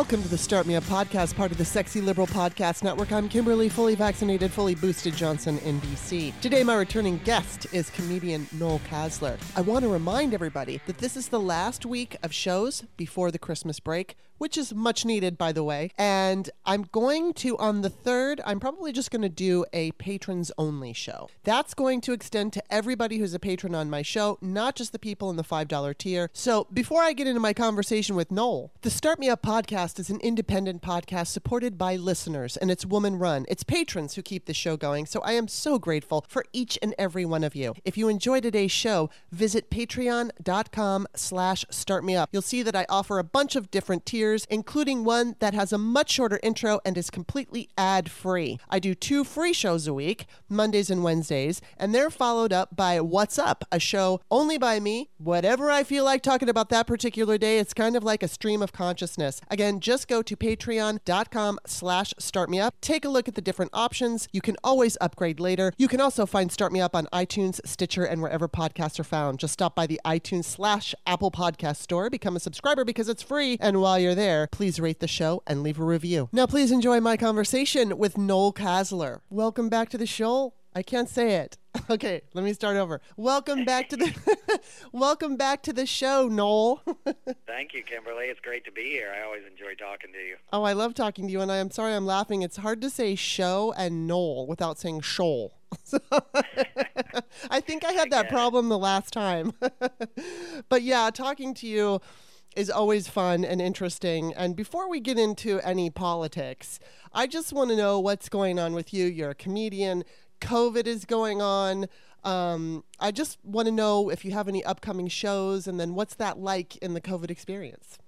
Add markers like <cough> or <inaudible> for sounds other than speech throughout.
Welcome to the Start Me Up podcast, part of the Sexy Liberal Podcast Network. I'm Kimberly, fully vaccinated, fully boosted Johnson in DC. Today, my returning guest is comedian Noel Casler. I want to remind everybody that this is the last week of shows before the Christmas break, which is much needed, by the way. And I'm going to, on the third, I'm probably just going to do a patrons only show. That's going to extend to everybody who's a patron on my show, not just the people in the $5 tier. So before I get into my conversation with Noel, the Start Me Up podcast is an independent podcast supported by listeners, and it's woman run. It's patrons who keep the show going, so I am so grateful for each and every one of you. If you enjoy today's show, visit patreon.com slash startmeup. You'll see that I offer a bunch of different tiers, including one that has a much shorter intro and is completely ad-free. I do two free shows a week, Mondays and Wednesdays, and they're followed up by What's Up, a show only by me, whatever I feel like talking about that particular day. It's kind of like a stream of consciousness. Again, just go to patreon.com slash startmeup. Take a look at the different options. You can always upgrade later. You can also find Start Me Up on iTunes, Stitcher, and wherever podcasts are found. Just stop by the iTunes slash Apple Podcast store, become a subscriber because it's free. And while you're there, please rate the show and leave a review. Now, please enjoy my conversation with Noel Casler. Welcome back to the show. I can't say it. <laughs> Okay, let me start over. Welcome back to the <laughs> Welcome back to the show, Noel. <laughs> Thank you, Kimberly. It's great to be here. I always enjoy talking to you. oh, I love talking to you and I am sorry I'm laughing. It's hard to say show and Noel without saying shoal. I think I had that it. problem the last time. but yeah, talking to you is always fun and interesting. And before we get into any politics, I just want to know what's going on with you. You're a comedian. COVID is going on. Um, I just want to know if you have any upcoming shows, and then what's that like in the COVID experience?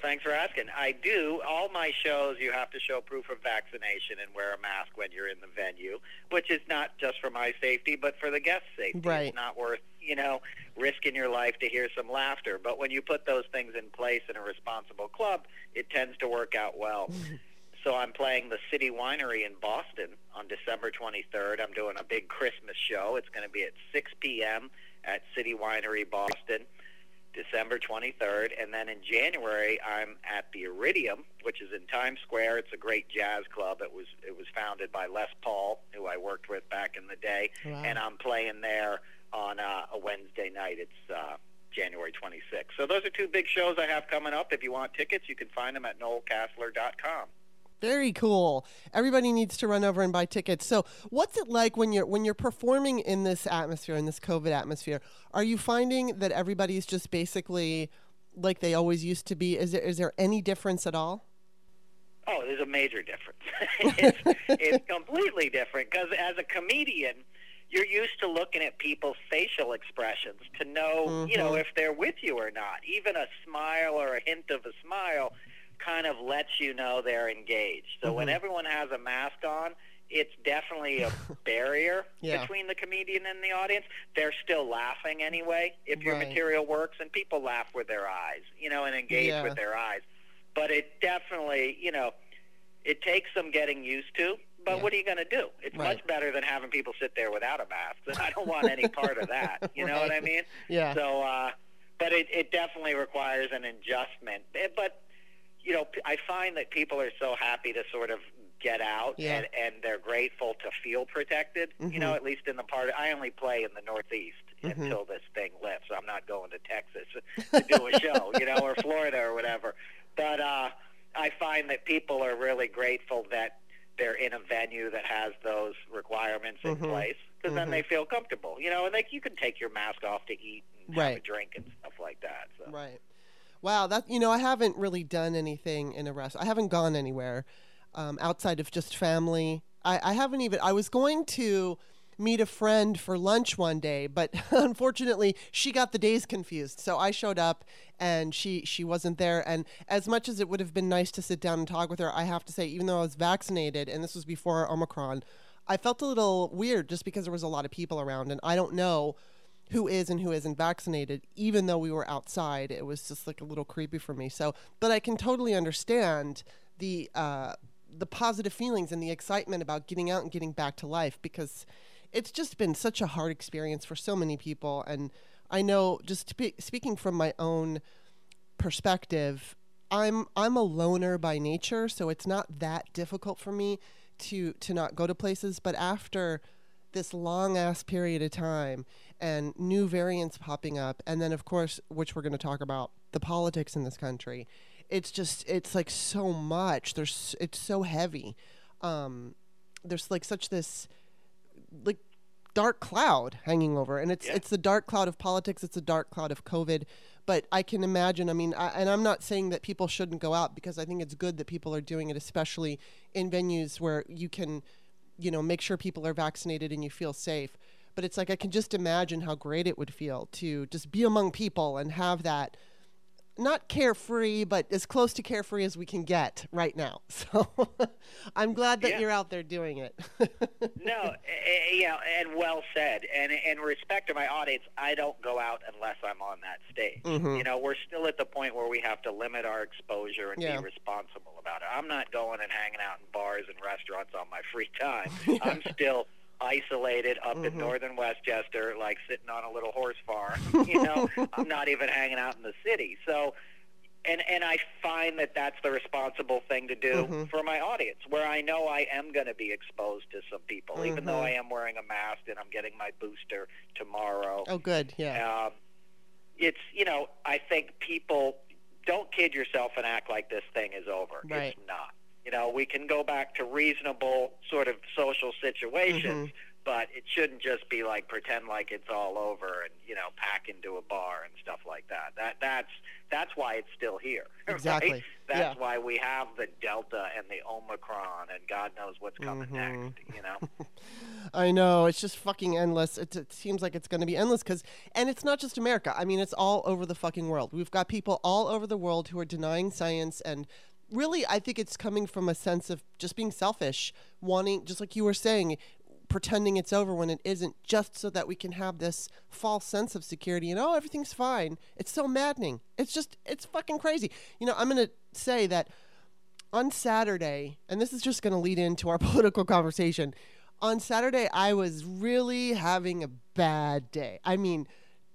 Well, thanks for asking. I do. All my shows, you have to show proof of vaccination and wear a mask when you're in the venue, which is not just for my safety, but for the guests' safety. Right. It's not worth, you know, risking your life to hear some laughter. But when you put those things in place in a responsible club, it tends to work out well. <laughs> So I'm playing the City Winery in Boston on December 23rd. I'm doing a big Christmas show. It's going to be at 6 p.m. at City Winery Boston, December 23rd. And then in January, I'm at the Iridium, which is in Times Square. It's a great jazz club. It was it was founded by Les Paul, who I worked with back in the day, Wow. and I'm playing there on uh, a Wednesday night. It's uh, January 26th. So those are two big shows I have coming up. If you want tickets, you can find them at noelcasler.com. Very cool. Everybody needs to run over and buy tickets. So, what's it like when you're when you're performing in this atmosphere, in this COVID atmosphere? Are you finding that everybody's just basically like they always used to be? Is there is there any difference at all? Oh, there's a major difference. <laughs> <laughs> it's, it's completely different because as a comedian, you're used to looking at people's facial expressions to know, you know, Mhm. if they're with you or not. Even a smile or a hint of a smile kind of lets you know they're engaged. So when Mhm. everyone has a mask on, it's definitely a <laughs> barrier Yeah. between the comedian and the audience. They're still laughing anyway if your Right. material works, and people laugh with their eyes, you know, and engage Yeah. with their eyes. But it definitely, you know, it takes some getting used to. But Yeah. what are you going to do? It's Right. much better than having people sit there without a mask. And <laughs> I don't want any part of that. You know what I mean? Yeah. So, uh, but it, it definitely requires an adjustment. Eh, But you know, I find that people are so happy to sort of get out, Yeah. and, and they're grateful to feel protected. You know, Mhm. at least in the part. I only play in the Northeast Mhm. until this thing lifts. I'm not going to Texas <laughs> to do a show, you know, or Florida or whatever. But uh, I find that people are really grateful that they're in a venue that has those requirements in Mhm. place because then they feel comfortable, you know, and like you can take your mask off to eat and have a drink and stuff like that. So. Right. Wow, that you know, I haven't really done anything in a restaurant. I haven't gone anywhere um, outside of just family. I, I haven't even. I was going to meet a friend for lunch one day, but <laughs> unfortunately, she got the days confused. So I showed up, and she she wasn't there. And as much as it would have been nice to sit down and talk with her, I have to say, even though I was vaccinated, and this was before Omicron, I felt a little weird just because there was a lot of people around, and I don't know who is and who isn't vaccinated, even though we were outside. It was just like a little creepy for me. So, but I can totally understand the uh, the positive feelings and the excitement about getting out and getting back to life because it's just been such a hard experience for so many people. And I know, just spe- speaking from my own perspective, I'm I'm a loner by nature, so it's not that difficult for me to to not go to places. But after this long ass period of time and new variants popping up, and then of course, which we're going to talk about, the politics in this country, it's just it's like so much. There's it's so heavy. Um, there's like such this like dark cloud hanging over and it's Yeah. it's the dark cloud of politics it's a dark cloud of covid but i can imagine i mean I, and i'm not saying that people shouldn't go out because i think it's good that people are doing it especially in venues where you can you know make sure people are vaccinated and you feel safe but it's like i can just imagine how great it would feel to just be among people and have that not carefree, but as close to carefree as we can get right now. <laughs> So I'm glad that Yeah. you're out there doing it. <laughs> No, yeah, and well said. And in respect to my audience, I don't go out unless I'm on that stage. Mhm. You know, we're still at the point where we have to limit our exposure and Yeah. be responsible about it. I'm not going and hanging out in bars and restaurants on my free time. <laughs> I'm still isolated up in Mhm. northern Westchester, like sitting on a little horse farm. <laughs> You know, I'm not even hanging out in the city. So, and and I find that that's the responsible thing to do Mhm. for my audience, where I know I am going to be exposed to some people, even though Mhm. I am wearing a mask and I'm getting my booster tomorrow. oh, good. Yeah. Um, it's you know I think people don't kid yourself and act like this thing is over. Right. It's not. You know we can go back to reasonable sort of social situations, Mm-hmm. but it shouldn't just be like pretend like it's all over and you know pack into a bar and stuff like that. That that's that's why it's still here. <laughs> right? Exactly. That's Yeah. why we have the Delta and the Omicron and God knows what's coming Mhm. next. You know. <laughs> I know it's just fucking endless. It, it seems like it's going to be endless because, and it's not just America. I mean, it's all over the fucking world. We've got people all over the world who are denying science, and really, I think it's coming from a sense of just being selfish, wanting, just like you were saying, pretending it's over when it isn't, just so that we can have this false sense of security and oh, everything's fine. It's so maddening. It's just, it's fucking crazy. You know, I'm going to say that on Saturday, and this is just going to lead into our <laughs> political conversation. On Saturday, I was really having a bad day. I mean,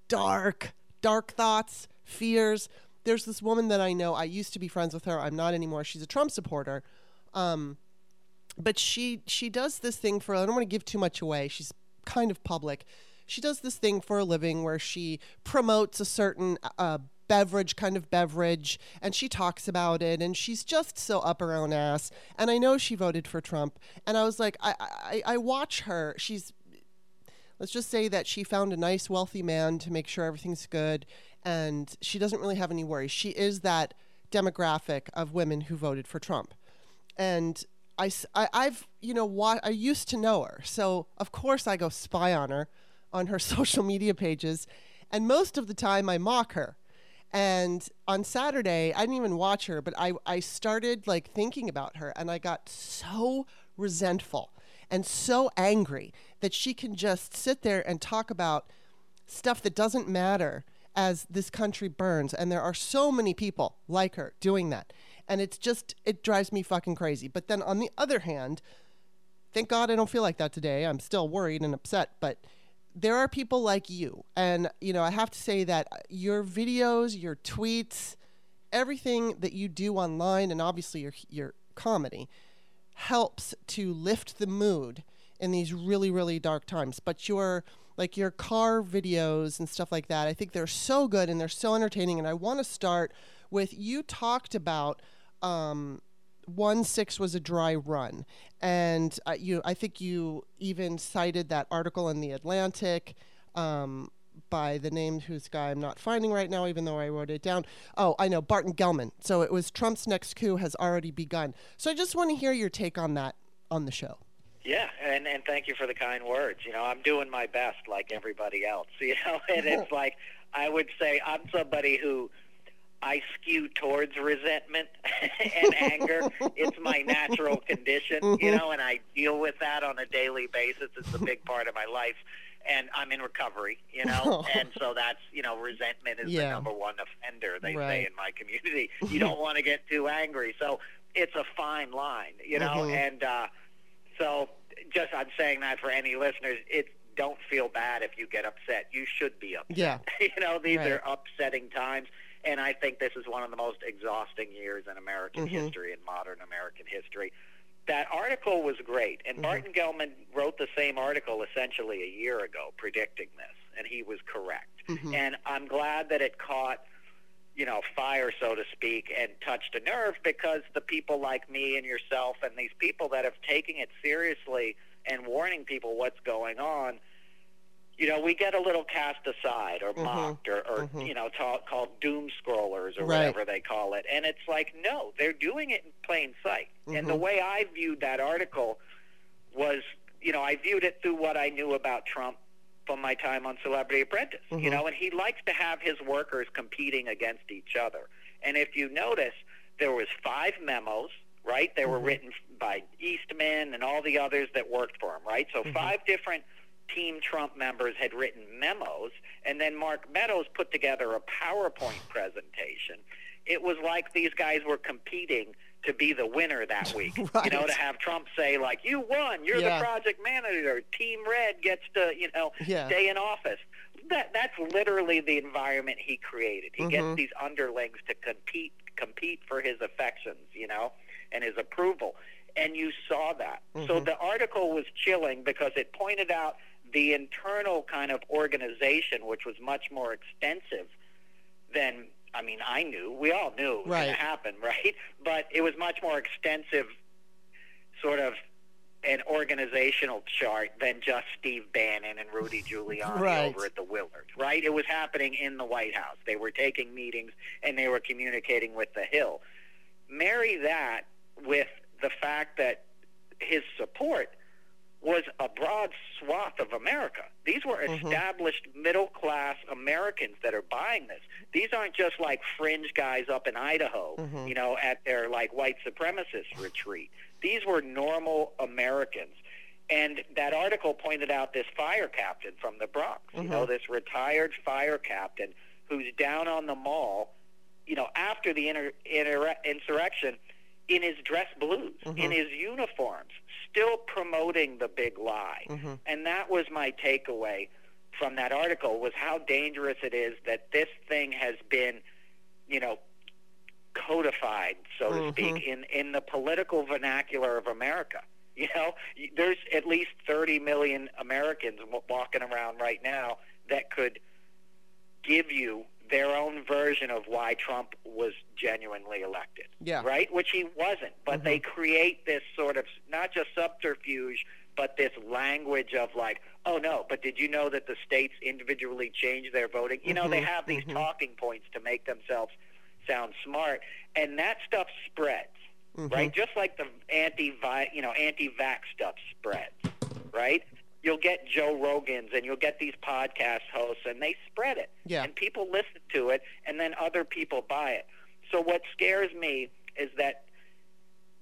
dark, dark thoughts, fears. There's this woman that I know. I used to be friends with her. I'm not anymore. She's a Trump supporter. Um, but she she does this thing for I don't want to give too much away. She's kind of public. She does this thing for a living where she promotes a certain uh, beverage, kind of beverage, and she talks about it, and she's just so up her own ass. And I know she voted for Trump, and I was like, I I, I watch her. She's let's just say that she found a nice, wealthy man to make sure everything's good, and she doesn't really have any worries. She is that demographic of women who voted for Trump, and I, I, have you know what I used to know her, so of course I go spy on her on her <laughs> social media pages, and most of the time I mock her. And on Saturday, I didn't even watch her, but I, I started like thinking about her, and I got so resentful and so angry that she can just sit there and talk about stuff that doesn't matter as this country burns. And there are so many people like her doing that. And it's just, it drives me fucking crazy. But then on the other hand, thank God I don't feel like that today. I'm still worried and upset, but there are people like you. And, you know, I have to say that your videos, your tweets, everything that you do online, and obviously your, your comedy, helps to lift the mood in these really, really dark times. But your like your car videos and stuff like that, I think they're so good and they're so entertaining. And I want to start with you talked about um, one six was a dry run, and uh, you I think you even cited that article in the Atlantic. Um, by the name whose guy I'm not finding right now, even though I wrote it down. Oh, I know, Barton Gellman. So it was Trump's next coup has already begun. So I just want to hear your take on that on the show. Yeah, and and thank you for the kind words. You know, I'm doing my best like everybody else. <laughs> You know, and it's <laughs> like I would say I'm somebody who I skew towards resentment <laughs> and anger. It's my natural condition, you mm-hmm. know, and I deal with that on a daily basis. It's a big part of my life. And I'm in recovery, you know, <laughs> and so that's, you know, resentment is Yeah. the number one offender, they Right. say in my community. You don't <laughs> want to get too angry. So it's a fine line, you know, Mhm. and uh, so just I'm saying that for any listeners, it don't feel bad if you get upset. You should be upset. Yeah. <laughs> you know, these Right. are upsetting times. And I think this is one of the most exhausting years in American Mm-hmm. history, in modern American history. That article was great, and mm-hmm. Barton Gellman wrote the same article essentially a year ago predicting this, and he was correct. Mm-hmm. And I'm glad that it caught you know, fire, so to speak, and touched a nerve because the people like me and yourself and these people that have taken it seriously and warning people what's going on, you know, we get a little cast aside or mm-hmm. mocked or, or mm-hmm. you know, ta- called doom scrollers or Right. whatever they call it. And it's like, no, they're doing it in plain sight. And the mm-hmm. way I viewed that article was, you know, I viewed it through what I knew about Trump from my time on Celebrity Apprentice. You know, and he likes to have his workers competing against each other. And if you notice, there was five memos, right? They were written by Eastman and all the others that worked for him, right? So five different Team Trump members had written memos, and then Mark Meadows put together a PowerPoint <sighs> presentation. It was like these guys were competing to be the winner that <laughs> week. You know, to have Trump say like, "You won. You're Yeah. the project manager. Team Red gets to, you know, Yeah. stay in office." That that's literally the environment he created. He Mm-hmm. gets these underlings to compete compete for his affections, you know, and his approval. And you saw that. So Mm-hmm. the article was chilling because it pointed out the internal kind of organization, which was much more extensive than I mean, I knew. We all knew it was going to happen, <laughs> right? But it was much more extensive, sort of an organizational chart than just Steve Bannon and Rudy <laughs> Giuliani Right. over at the Willard, right? It was happening in the White House. They were taking meetings and they were communicating with the Hill. Marry that with the fact that his support was a broad swath of America. These were mm-hmm. established middle class Americans that are buying this. These aren't just like fringe guys up in Idaho, mm-hmm. you know, at their like white supremacist retreat. These were normal Americans. And that article pointed out this fire captain from the Bronx, you know, mm-hmm. this retired fire captain who's down on the mall, you know, after the inter- inter- insurrection in his dress blues, in his uniforms, still promoting the big lie. Mm-hmm. And that was my takeaway from that article was how dangerous it is that this thing has been, you know, codified, so to mm-hmm. speak, in, in the political vernacular of America. <laughs> You know, there's at least 30 million Americans walking around right now that could give you their own version of why Trump was genuinely elected. Yeah. Right? Which he wasn't. But they mm-hmm. create this sort of not just subterfuge, but this language of like, oh no, but did you know that the states individually change their voting? You know, they mm-hmm. have these mm-hmm. talking points to make themselves sound smart, and that stuff spreads. Right? Just like the anti you know, anti vax stuff spreads. Right? You'll get Joe Rogan's and you'll get these podcast hosts and they spread it. Yeah. And people listen to it and then other people buy it. So what scares me is that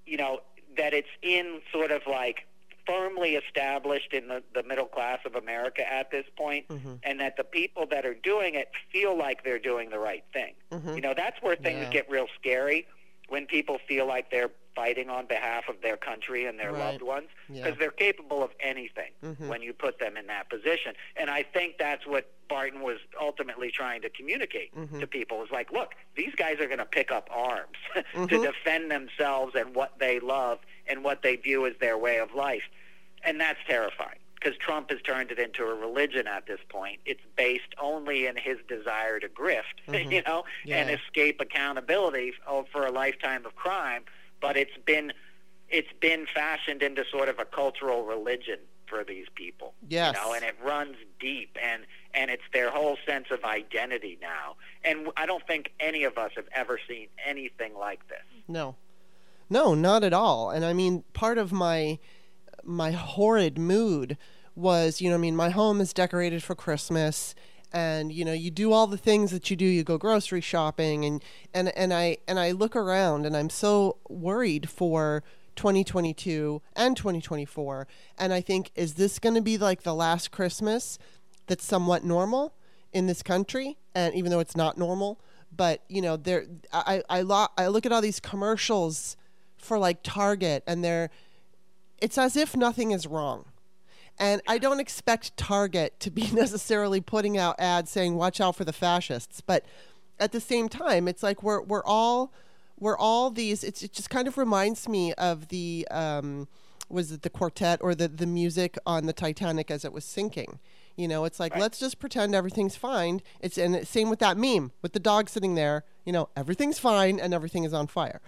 you know, that it's in sort of like firmly established in the, the middle class of America at this point, mm-hmm. and that the people that are doing it feel like they're doing the right thing. Mm-hmm. You know, that's where things Yeah. get real scary when people feel like they're fighting on behalf of their country and their Right. loved ones Yeah. because they're capable of anything mm-hmm. when you put them in that position. And I think that's what Barton was ultimately trying to communicate mm-hmm. to people is like, look, these guys are going to pick up arms <laughs> to mm-hmm. defend themselves and what they love and what they view as their way of life. And that's terrifying because Trump has turned it into a religion at this point. It's based only in his desire to grift, <laughs> you know, and escape accountability oh, for a lifetime of crime. But it's been it's been fashioned into sort of a cultural religion for these people. Yes. You know, and it runs deep and and it's their whole sense of identity now. And I don't think any of us have ever seen anything like this. No. No, not at all. And I mean, part of my my horrid mood was, you know, I mean, my home is decorated for Christmas and you know, you do all the things that you do. You go grocery shopping and and and I and I look around and I'm so worried for 2022 and 2024 and I think is this going to be like the last Christmas that's somewhat normal in this country and even though it's not normal but you know there I I, lo- I look at all these commercials for like Target and they're it's as if nothing is wrong. And I don't expect Target to be <laughs> necessarily putting out ads saying watch out for the fascists, but at the same time, it's like we're we're all we're all these. It's, it just kind of reminds me of the um, was it the quartet or the the music on the Titanic as it was sinking. You know, it's like Right. let's just pretend everything's fine. It's and same with that meme with the dog sitting there. You know, everything's fine and everything is on fire.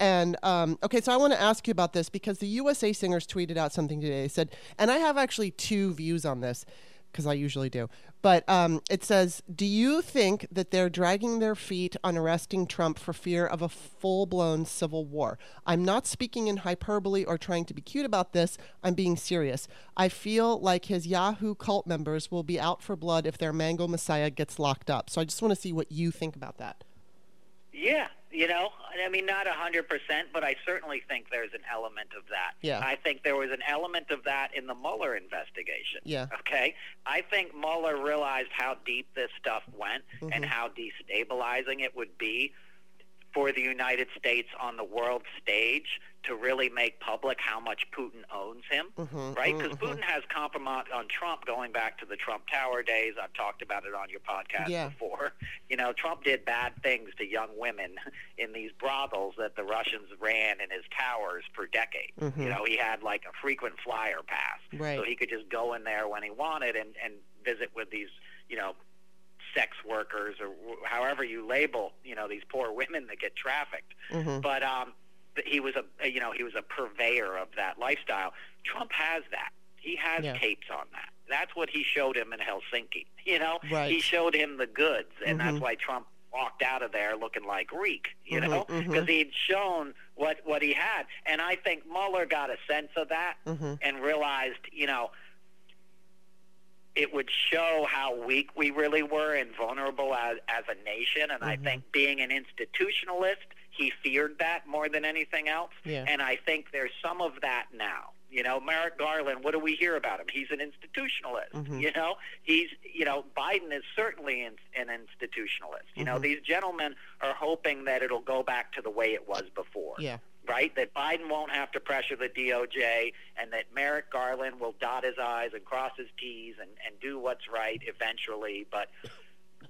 And um, okay, so I want to ask you about this because the USA Singers tweeted out something today. They said, and I have actually two views on this because I usually do. But um, it says, Do you think that they're dragging their feet on arresting Trump for fear of a full blown civil war? I'm not speaking in hyperbole or trying to be cute about this. I'm being serious. I feel like his Yahoo cult members will be out for blood if their Mango Messiah gets locked up. So I just want to see what you think about that. Yeah, you know, I mean, not a hundred percent, but I certainly think there's an element of that. Yeah. I think there was an element of that in the Mueller investigation. Yeah. Okay. I think Mueller realized how deep this stuff went Mm-hmm. and how destabilizing it would be for the United States on the world stage to really make public how much Putin owns him, Mhm, right? Because mhm, Putin has compromise on Trump going back to the Trump Tower days. I've talked about it on your podcast Yeah. before. <laughs> You know, Trump did bad things to young women <laughs> in these brothels that the Russians ran in his towers for decades. Mhm. You know, he had like a frequent flyer pass, Right. so he could just go in there when he wanted and and visit with these, you know, sex workers or however you label, you know, these poor <laughs> women that get trafficked. Mhm. But um, he was a, you know, he was a purveyor of that lifestyle. Trump has that. He has Yeah. tapes on that. That's what he showed him in Helsinki. <laughs> You know, Right. he showed him the goods, and Mhm. that's why Trump walked out of there looking like Reek. You Mhm, know, because he'd shown what what he had, and I think Mueller got a sense of that Mhm. and realized, you know, it would show how weak we really were and vulnerable as, as a nation. And I Mhm. think being an institutionalist, he feared that more than anything else. Yeah. And I think there's some of that now. You know, Merrick Garland, what do we hear about him? He's an institutionalist. Mhm. You know, he's, you know, Biden is certainly in, an institutionalist. You know, Mhm. these gentlemen are hoping that it'll go back to the way it was before Yeah. right? That Biden won't have to pressure the DOJ and that Merrick Garland will dot his I's and cross his T's and, and do what's right eventually. But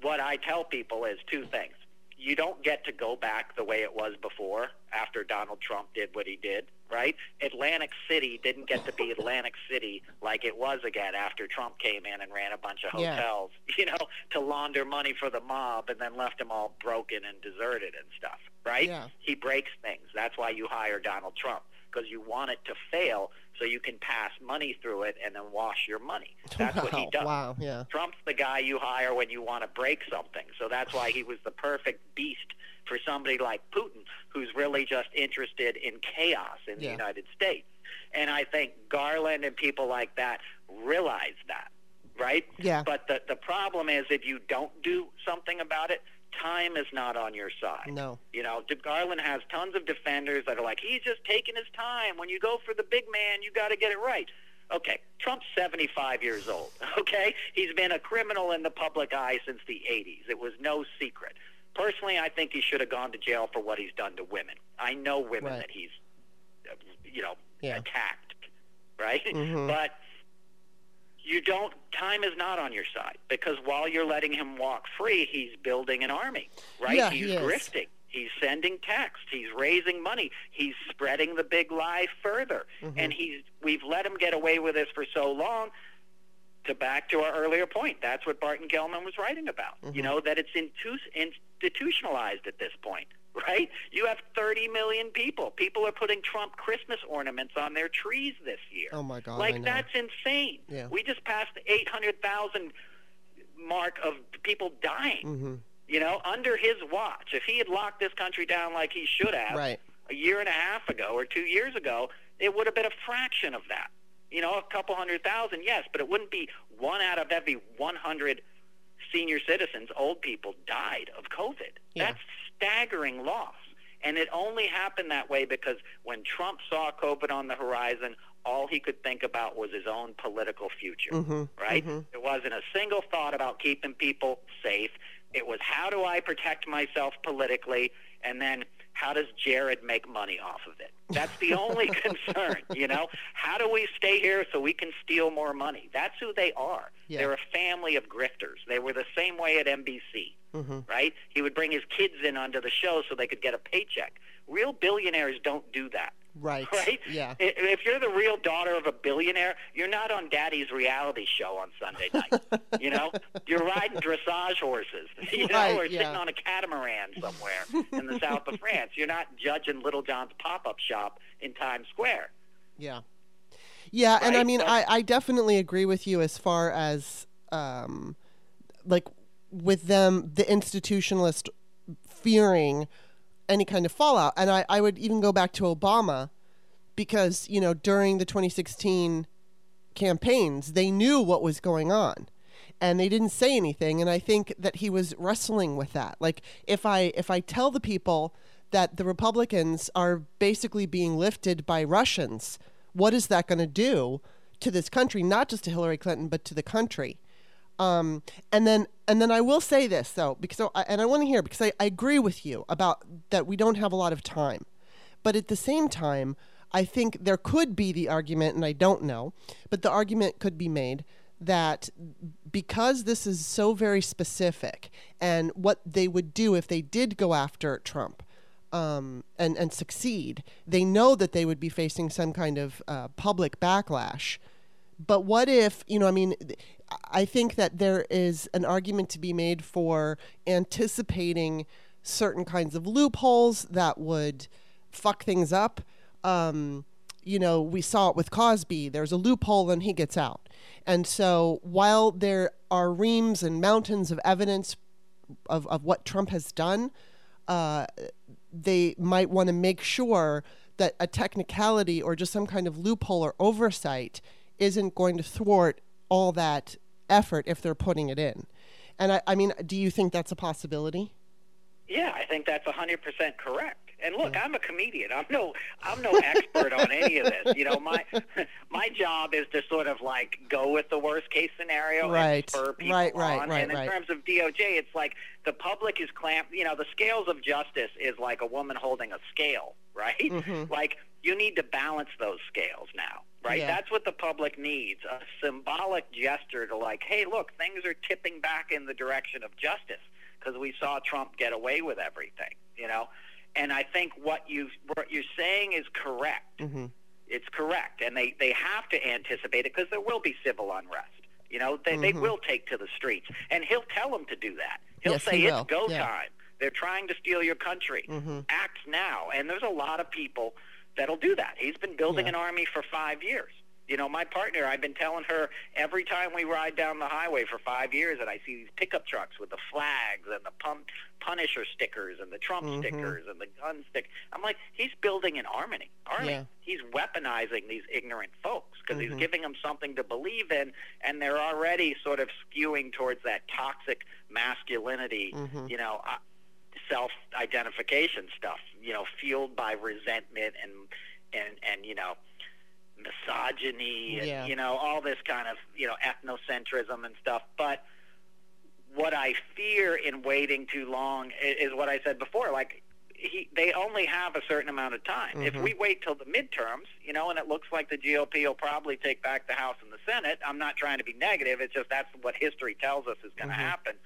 what I tell people is two things. You don't get to go back the way it was before after Donald Trump did what he did, right? Atlantic City didn't get to be <laughs> Atlantic City like it was again after Trump came in and ran a bunch of Yeah. hotels, <laughs> you know, to launder money for the mob and then left them all broken and deserted and stuff, right? Yeah. He breaks things. That's why you hire Donald Trump because you want it to fail so you can pass money through it and then wash your money. <laughs> That's what he does. Wow. Yeah. Trump's the guy you hire when you want to break something. So that's why he was the perfect beast for somebody like Putin, who's really just interested in chaos in the United States. And I think Garland and people like that realize that, right? Yeah. But the, the problem is if you don't do something about it, time is not on your side. No. You know, Garland has tons of defenders that are like, he's just taking his time. When you go for the big man, you got to get it right. Okay, Trump's 75 years old. <laughs> Okay, he's been a criminal in the public eye since the 80s. It was no secret. Personally, I think he should have gone to jail for what he's done to women. I know women Right. that he's, uh, you know, Yeah. attacked, right? Mhm. <laughs> But you don't. Time is not on your side because while you're letting him walk free, he's building an army, right? Yeah, he's he grifting. He's sending texts. He's raising money. He's spreading the big lie further, Mhm. and he's. We've let him get away with this for so long. To back to our earlier point, that's what Barton Gellman was writing about. Mhm. You know that it's intu- institutionalized at this point, right? You have 30 million people. People are putting Trump Christmas ornaments on their trees this year. Oh my God. Like that's insane. Yeah. We just passed the 800,000 mark of people dying. Mm-hmm. You know, under his watch. If he had locked this country down like he should have Right. a year and a half ago or two years ago, it would have been a fraction of that. You know, a couple hundred thousand, yes, but it wouldn't be one out of every 100 senior citizens, old people, died of COVID. Yeah. That's staggering loss. And it only happened that way because when Trump saw COVID on the horizon, all he could think about was his own political future Mm-hmm. right? Mhm. There wasn't a single thought about keeping people safe. It was how do I protect myself politically, and then how does Jared make money off of it? That's the only <laughs> concern, you know. How do we stay here so we can steal more money? That's who they are. Yeah. They're a family of grifters. They were the same way at NBC. Mhm. right? He would bring his kids in onto the show so they could get a paycheck. Real billionaires don't do that. Right. <laughs> Right? Yeah. If you're the real daughter of a billionaire, you're not on daddy's reality show on Sunday night. <laughs> you know? You're riding dressage horses, <laughs> you know, Right, or yeah. sitting on a catamaran somewhere in the south of France. You're not judging Lil Jon's pop-up shop in Times Square. Yeah. Yeah, and I mean, I, I definitely agree with you as far as, um, like, with them, the institutionalist fearing any kind of fallout. And I, I would even go back to Obama because, you know, during the 2016 campaigns, they knew what was going on and they didn't say anything. And i think that he was wrestling with that. Like if i if i tell the people that the republicans are basically being lifted by russians what is that going to do to this country? Not just to hillary clinton but to the country um, and then and then I will say this though because and I want to hear because I, I agree with you about that we don't have a lot of time, but at the same time I think there could be the argument and I don't know, but the argument could be made that because this is so very specific and what they would do if they did go after Trump um, and and succeed, they know that they would be facing some kind of uh, public backlash. But what if, you know, I mean, I think that there is an argument to be made for anticipating certain kinds of loopholes that would fuck things up. Um, you know, we saw it with Cosby. There's a loophole and he gets out. And so while there are reams and mountains of evidence of, of what Trump has done, uh, they might want to make sure that a technicality or just some kind of loophole or oversight isn't going to thwart all that effort if they're putting it in. And I, I mean, do you think that's a possibility? Yeah, I think that's 100% correct. And look, I'm a comedian. I'm no I'm no expert on any of this. You know, my <laughs> my job is to sort of like go with the worst case scenario Right. and spur people Right, right, on. right, and in right. terms of DOJ, it's like the public is clamp. You know, the scales of justice is like a woman holding a scale, <laughs> right? Mhm. Like you need to balance those scales now, right? Yeah. That's what the public needs a symbolic gesture to like, hey, look, things are tipping back in the direction of justice because we saw Trump get away with everything, you know. And I think what you what you're saying is correct. Mm-hmm. It's correct, and they they have to anticipate it because there will be civil unrest. You know, they they Mhm. will take to the streets, and he'll tell them to do that. He'll Yes, say he it's go Yeah. time. They're trying to steal your country. Mhm. Act now, and there's a lot of people that'll do that. He's been building Yeah. an army for five years. You know, my partner, I've been telling her every time we ride down the highway for five years, and I see these pickup trucks with the flags and the pun- Punisher stickers and the Trump Mhm. stickers and the gun stick. I'm like, he's building an army. Army. Yeah. He's weaponizing these ignorant folks because Mhm. he's giving them something to believe in, and they're already sort of skewing towards that toxic masculinity. Mhm. You know. Uh, self-identification stuff, you know, fueled by resentment and and and you know, misogyny and Yeah. you know all this kind of you know ethnocentrism and stuff. But what I fear in waiting too long i- is what I said before. Like he, they only have a certain amount of time. If Mhm. we wait till the midterms, you know, and it looks like the GOP will probably take back the House and the Senate. I'm not trying to be negative. It's just that's what history tells us is going to Mhm. happen.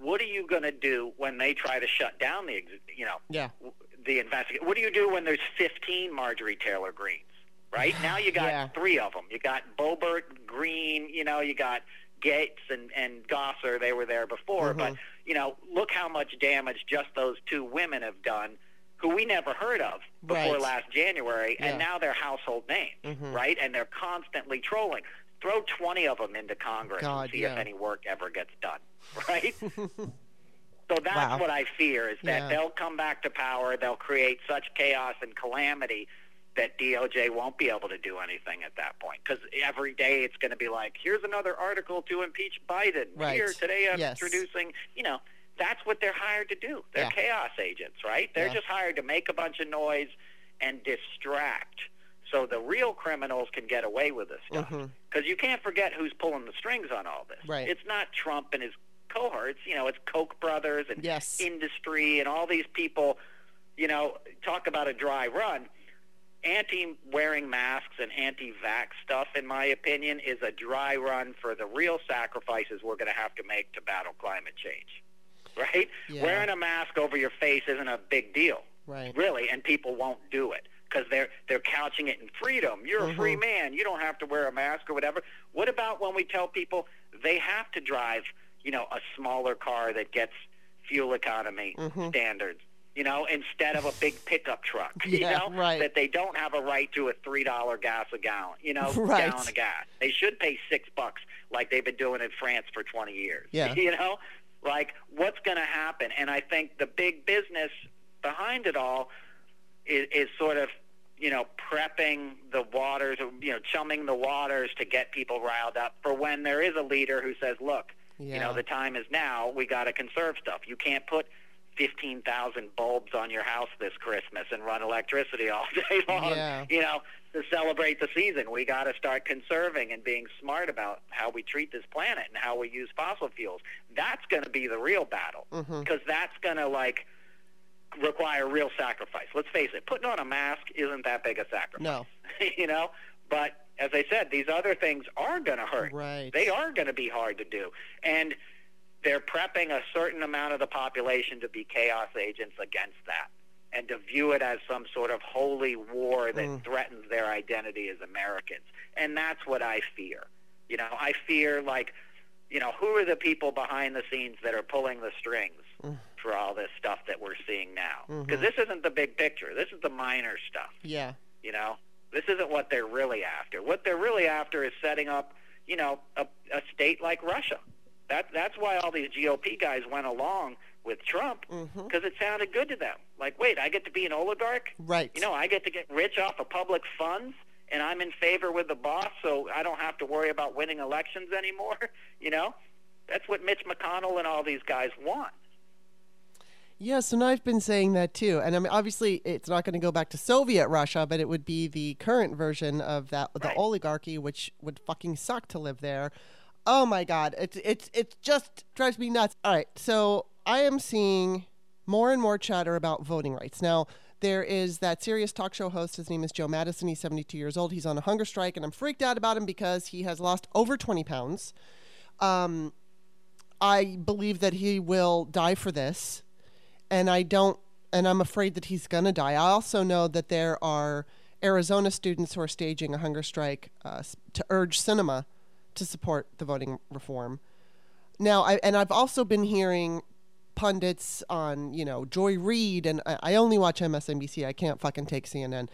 What are you going to do when they try to shut down the, you know, Yeah. the investigation. What do you do when there's 15 Marjorie Taylor Greenes? Right now, you got Yeah. three of them. You got Boebert, Greene. You know, you got Gaetz and and Gosar. They were there before, Mhm. but you know, look how much damage just those two women have done, who we never heard of before Right. last January, Yeah. and now they're household names, Mhm. right? And they're constantly trolling. Throw 20 of them into Congress God, and see yeah. if any work ever gets done, <laughs> right? So that's Wow. what I fear is that Yeah. they'll come back to power, they'll create such chaos and calamity that DOJ won't be able to do anything at that point. Because every day it's going to be like, here's another article to impeach Biden. Right. Here today I'm Yes. introducing, you know, that's what they're hired to do. They're Yeah. chaos agents, right? They're Yeah. just hired to make a bunch of noise and distract so the real criminals can get away with this stuff. Mm-hmm. Because you can't forget who's pulling the strings on all this. Right. It's not Trump and his cohorts. You know, it's Koch brothers and Yes. industry and all these people. You know, talk about a dry run. Anti-wearing masks and anti-vax stuff, in my opinion, is a dry run for the real sacrifices we're going to have to make to battle climate change. right? Yeah. Wearing a mask over your face isn't a big deal, Right. really, and people won't do it because they're they're couching it in freedom. You're a mm-hmm. free man. You don't have to wear a mask or whatever. What about when we tell people they have to drive, you know, a smaller car that gets fuel economy Mhm. standards? You know, instead of a big pickup truck, <laughs> you Yeah, know, right. that they don't have a right to a three dollar gas a gallon, you know, <laughs> Right. gallon of gas. They should pay six bucks like they've been doing in France for twenty years. Yeah. <laughs> You know? Like what's gonna happen? And I think the big business behind it all is, is sort of you know, prepping the waters, you know, chumming the waters to get people riled up for when there is a leader who says, look, Yeah. you know, the time is now. We got to conserve stuff. You can't put 15,000 bulbs on your house this Christmas and run electricity all <laughs> day long, Yeah. you know, to celebrate the season. We got to start conserving and being smart about how we treat this planet and how we use fossil fuels. That's going to be the real battle mm-hmm. because that's going to, like, require real sacrifice. Let's face it, putting on a mask isn't that big a sacrifice No. <laughs> you know. But as I said, these other things are going to hurt. Right. They are going to be hard to do, and they're prepping a certain amount of the population to be chaos agents against that, and to view it as some sort of holy war that Mm. threatens their identity as Americans. And that's what I fear. You know, I fear like, you know, who are the people behind the scenes that are pulling the strings Mm. for all this stuff that we're seeing now? Because this isn't the big picture. This is the minor stuff. Yeah. You know, this isn't what they're really after. What they're really after is setting up, you know, a, a state like Russia. That that's why all these GOP guys went along with Trump mm-hmm. because it sounded good to them. Like, wait, I get to be an oligarch. Right. You know, I get to get rich off of public funds, and I'm in favor with the boss, so I don't have to worry about winning elections anymore. <laughs> You know, that's what Mitch McConnell and all these guys want. Yes, and I've been saying that too. And I mean, obviously, it's not going to go back to Soviet Russia, but it would be the current version of that, the Right. oligarchy, which would fucking suck to live there. Oh my god, it's it's it just drives me nuts. All right, so I am seeing more and more chatter about voting rights now. There is that Sirius talk show host. His name is Joe Madison. He's 72 years old. He's on a hunger strike, and I'm freaked out about him because he has lost over 20 pounds. Um, I believe that he will die for this and I don't, and I'm afraid that he's going to die. I also know that there are Arizona students who are staging a hunger strike uh, to urge Sinema to support the voting reform. Now, I, and I've also been hearing pundits on, you know, Joy Reid, and I, I only watch MSNBC. I can't fucking take CNN.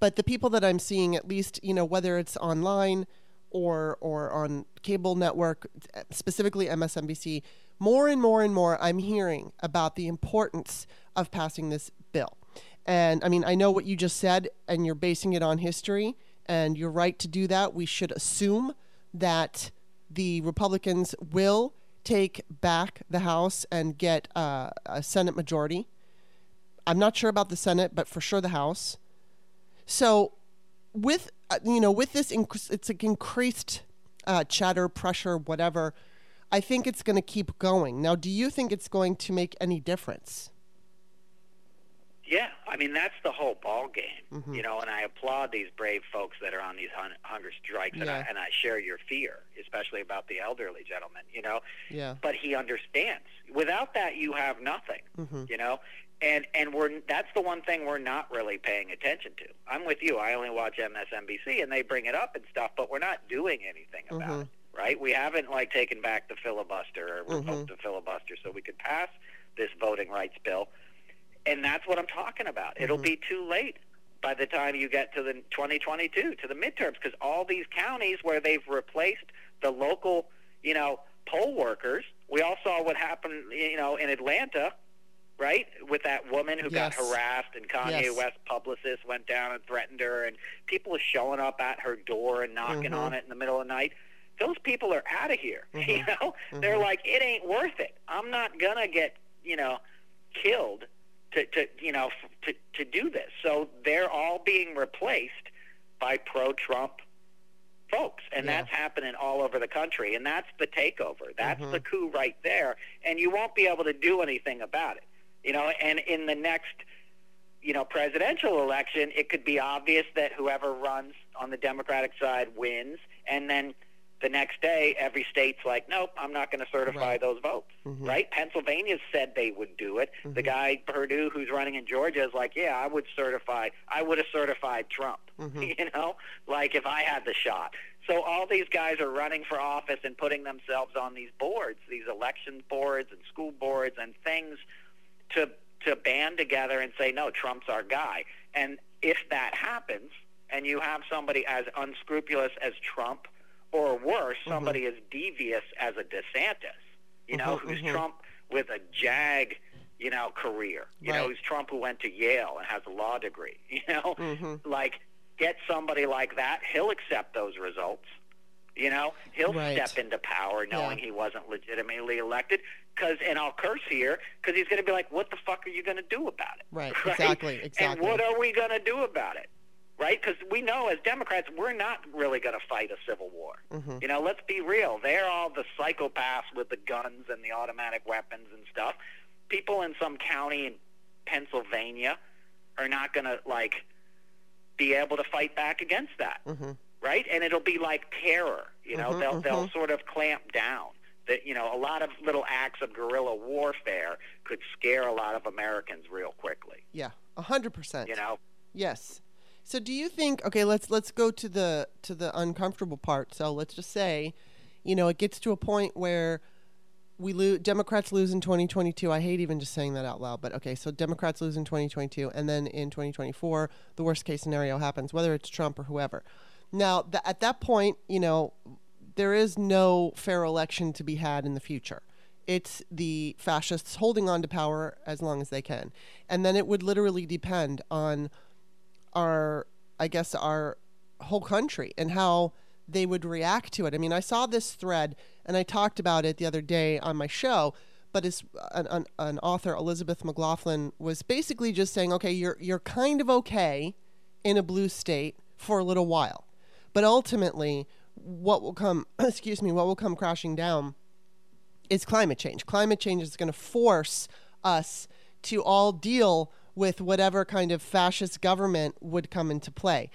But the people that I'm seeing, at least, you know, whether it's online or or on cable network, specifically MSNBC, more and more and more, I'm hearing about the importance of passing this bill. And I mean, I know what you just said, and you're basing it on history, and you're right to do that. We should assume that the Republicans will take back the House and get uh, a Senate majority. I'm not sure about the Senate, but for sure the House. So, with uh, you know, with this, inc- it's like increased uh, chatter, pressure, whatever. I think it's going to keep going. Now, do you think it's going to make any difference? Yeah, I mean that's the whole ball game, Mhm. you know. And I applaud these brave folks that are on these hun- hunger strikes, and, I, and I share your fear, especially about the elderly gentleman, you know. Yeah. But he understands. Without that, you have nothing, Mhm. you know. And and we're that's the one thing we're not really paying attention to. I'm with you. I only watch MSNBC, and they bring it up and stuff, but we're not doing anything about Mhm. it, right? We haven't like taken back the filibuster or revoked Mhm. the filibuster so we could pass this voting rights bill and that's what I'm talking about. It'll Mhm. be too late by the time you get to the 2022 to the midterms because all these counties where they've replaced the local, you know, poll workers. We all saw what happened, you know, in Atlanta, right, with that woman who got harassed and Kanye Yes. West publicist went down and threatened her, and people are showing up at her door and knocking Mhm. on it in the middle of the night. Those people are out of here. <laughs> You Mhm. know, they're Mhm. like, it ain't worth it. I'm not gonna get, you know, killed to, to you know f- to, to do this. So they're all being replaced by pro-Trump folks, and Yeah. that's happening all over the country. And that's the takeover. That's Mhm. the coup right there. And you won't be able to do anything about it. You know, and in the next you know presidential election, it could be obvious that whoever runs on the Democratic side wins, and then the next day, every state's like, nope, I'm not going to certify Right. those votes. Mhm. Right? Pennsylvania said they would do it. The Mhm. guy Perdue, who's running in Georgia, is like, yeah, I would certify. I would have certified Trump. <laughs> Mhm. You know, like if I had the shot. So all these guys are running for office and putting themselves on these boards, these election boards and school boards and things to to band together and say, no, Trump's our guy. And if that happens, and you have somebody as unscrupulous as Trump, or worse, Mm-hmm. somebody as devious as a DeSantis, you know, Mhm, who's mhm. Trump with a jag, you know, career, you know, who's Trump who went to Yale and has a law degree, <laughs> you know, Mhm. like get somebody like that, he'll accept those results. You know, he'll Right. step into power knowing Yeah. he wasn't legitimately elected. Cause, and I'll curse here because he's going to be like, "What the fuck are you going to do about it?" Right, <laughs> exactly, exactly. And what are we going to do about it? Right? Because we know as Democrats, we're not really going to fight a civil war. Mhm. You know, let's be real. They're all the psychopaths with the guns and the automatic weapons and stuff. People in some county in Pennsylvania are not going to like be able to fight back against that, Mhm. right? And it'll be like terror. You know, Mhm, they'll they'll mhm. sort of clamp down. That you know, a lot of little acts of guerrilla warfare could scare a lot of Americans real quickly. Yeah, a hundred percent. You know, Yes. So do you think okay, let's let's go to the to the uncomfortable part. So let's just say, you know, it gets to a point where we lose Democrats lose in 2022. I hate even just saying that out loud, but okay, so Democrats lose in 2022 and then in 2024 the worst case scenario happens whether it's Trump or whoever. Now, th- at that point, you know, there is no fair election to be had in the future. It's the fascists holding on to power as long as they can. And then it would literally depend on our I guess our whole country and how they would react to it. I mean, I saw this thread and I talked about it the other day on my show, but it's an, an, an author Elizabeth McLaughlin was basically just saying, okay, you're you're kind of okay in a blue state for a little while. But ultimately, what will come, <clears throat> excuse me, what will come crashing down is climate change. Climate change is going to force us to all deal with whatever kind of fascist government would come into play.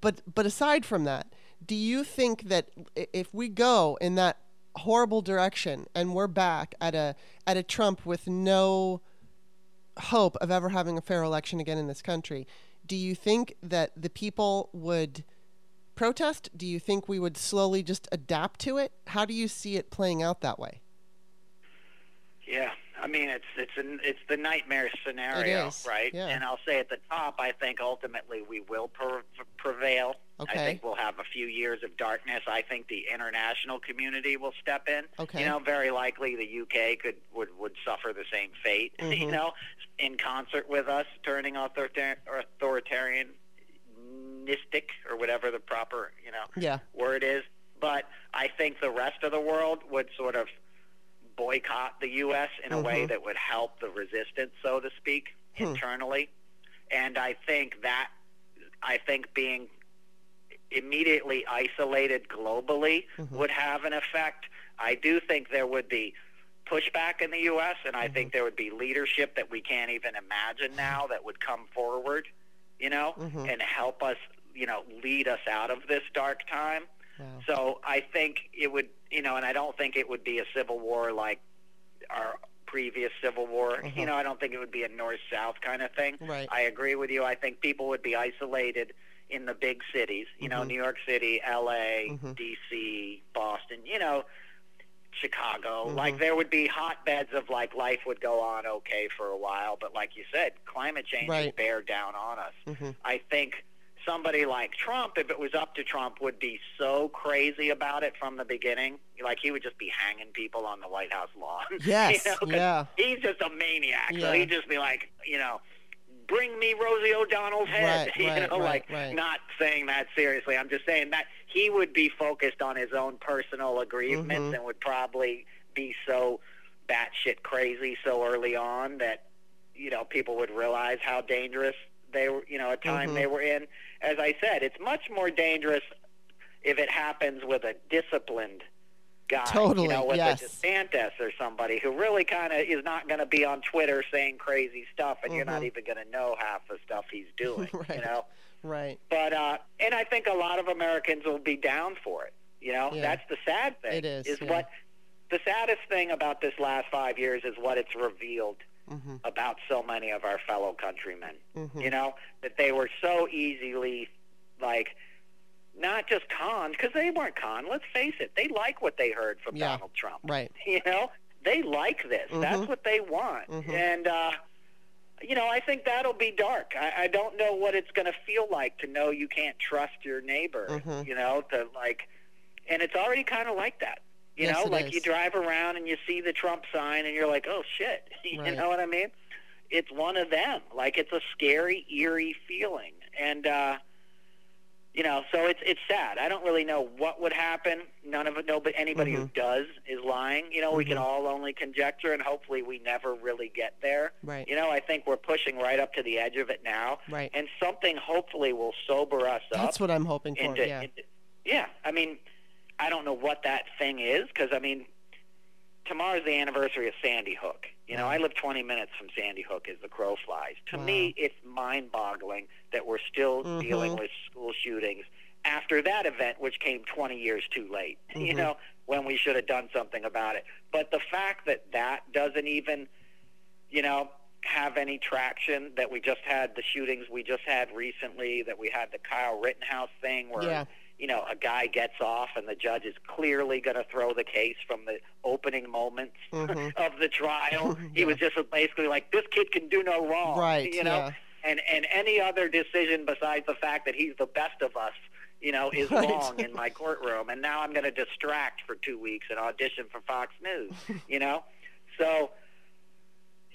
But but aside from that, do you think that if we go in that horrible direction and we're back at a at a Trump with no hope of ever having a fair election again in this country, do you think that the people would protest? Do you think we would slowly just adapt to it? How do you see it playing out that way? Yeah, I mean it's it's an it's the nightmare scenario, right? yeah. And I'll say at the top, I think ultimately we will per- prevail. I think we'll have a few years of darkness. I think the international community will step in. Okay. You know, very likely the UK could would would suffer the same fate. <laughs> You Mhm. know, in concert with us, turning authorita- authoritarianistic or whatever the proper you know Yeah. word is. But I think the rest of the world would sort of boycott the U.S. in a way Mhm. that would help the resistance, so to speak, Hmm. internally. And I think that, I think being immediately isolated globally Mhm. would have an effect. I do think there would be pushback in the U.S., and I Mm-hmm. think there would be leadership that we can't even imagine now that would come forward, you know, Mhm. and help us, you know, lead us out of this dark time. Wow. So I think it would, you know, and I don't think it would be a civil war like our previous civil war. Uh-huh. You know, I don't think it would be a north-south kind of thing. Right. I agree with you. I think people would be isolated in the big cities. You know, Mhm. New York City, L.A., Mhm. D.C., Boston. You know, Chicago. Mhm. Like there would be hotbeds of like life would go on okay for a while, but like you said, climate change Right. would bear down on us. Mhm. I think somebody like Trump, if it was up to Trump, would be so crazy about it from the beginning. Like he would just be hanging people on the White House lawn. <laughs> Yes, you know, yeah. He's just a maniac. Yeah. So he'd just be like, you know, bring me Rosie O'Donnell's head. Right, <laughs> you right, know, right, like not saying that seriously. I'm just saying that he would be focused on his own personal aggrievements Mhm. and would probably be so batshit crazy so early on that you know people would realize how dangerous they were. You know, a time Mhm. they were in. As I said, it's much more dangerous if it happens with a disciplined guy. Totally, You know, with yes. a DeSantis or somebody who really kind of is not going to be on Twitter saying crazy stuff, and you're not Mhm. even going to know half the stuff he's <laughs> doing. Right. You know. Right. But uh, and I think a lot of Americans will be down for it. You know, Yeah. that's the sad thing. It is, yeah. what the saddest thing about this last five years is what it's revealed Mm-hmm. about so many of our fellow countrymen. Mm-hmm. You know, that they were so easily, like, not just conned, because they weren't conned. Let's face it, they like what they heard from Yeah. Donald Trump. Right. <laughs> You know, they like this. That's Mhm. what they want. Mhm. And, uh, you know, I think that'll be dark. I, I don't know what it's going to feel like to know you can't trust your neighbor. Mhm. You know, to like, and it's already kind of like that. You Yes, know, like is. you drive around and you see the Trump sign and you're like, oh shit. <laughs> you Right. know what I mean? It's one of them. Like it's a scary, eerie feeling. And, uh, you know, so it's it's sad. I don't really know what would happen. None of it. Nobody, anybody who Mhm. does is lying. You know, we can Mhm. all only conjecture, and hopefully, we never really get there. Right. You know, I think we're pushing right up to the edge of it now, Right. and something hopefully will sober us up. That's what I'm hoping for. into, yeah. into- yeah. I mean, I don't know what that thing is because I mean, tomorrow's the anniversary of Sandy Hook. You know, I live 20 minutes from Sandy Hook as the crow flies. To me, it's mind-boggling that we're still Mhm. dealing with school shootings after that event, which came 20 years too late. <laughs> You Mhm. know, when we should have done something about it. But the fact that that doesn't even, you know, have any traction, that we just had the shootings we just had recently, that we had the Kyle Rittenhouse thing where Yeah. You know, a guy gets off and the judge is clearly going to throw the case from the opening moments Mhm. of the trial. <laughs> He was just basically like, this kid can do no wrong. Right. You know? Yeah. And, and any other decision besides the fact that he's the best of us, you know, is <laughs> Right. wrong in my courtroom. And now I'm going to distract for two weeks and audition for Fox News, <laughs> you know? So,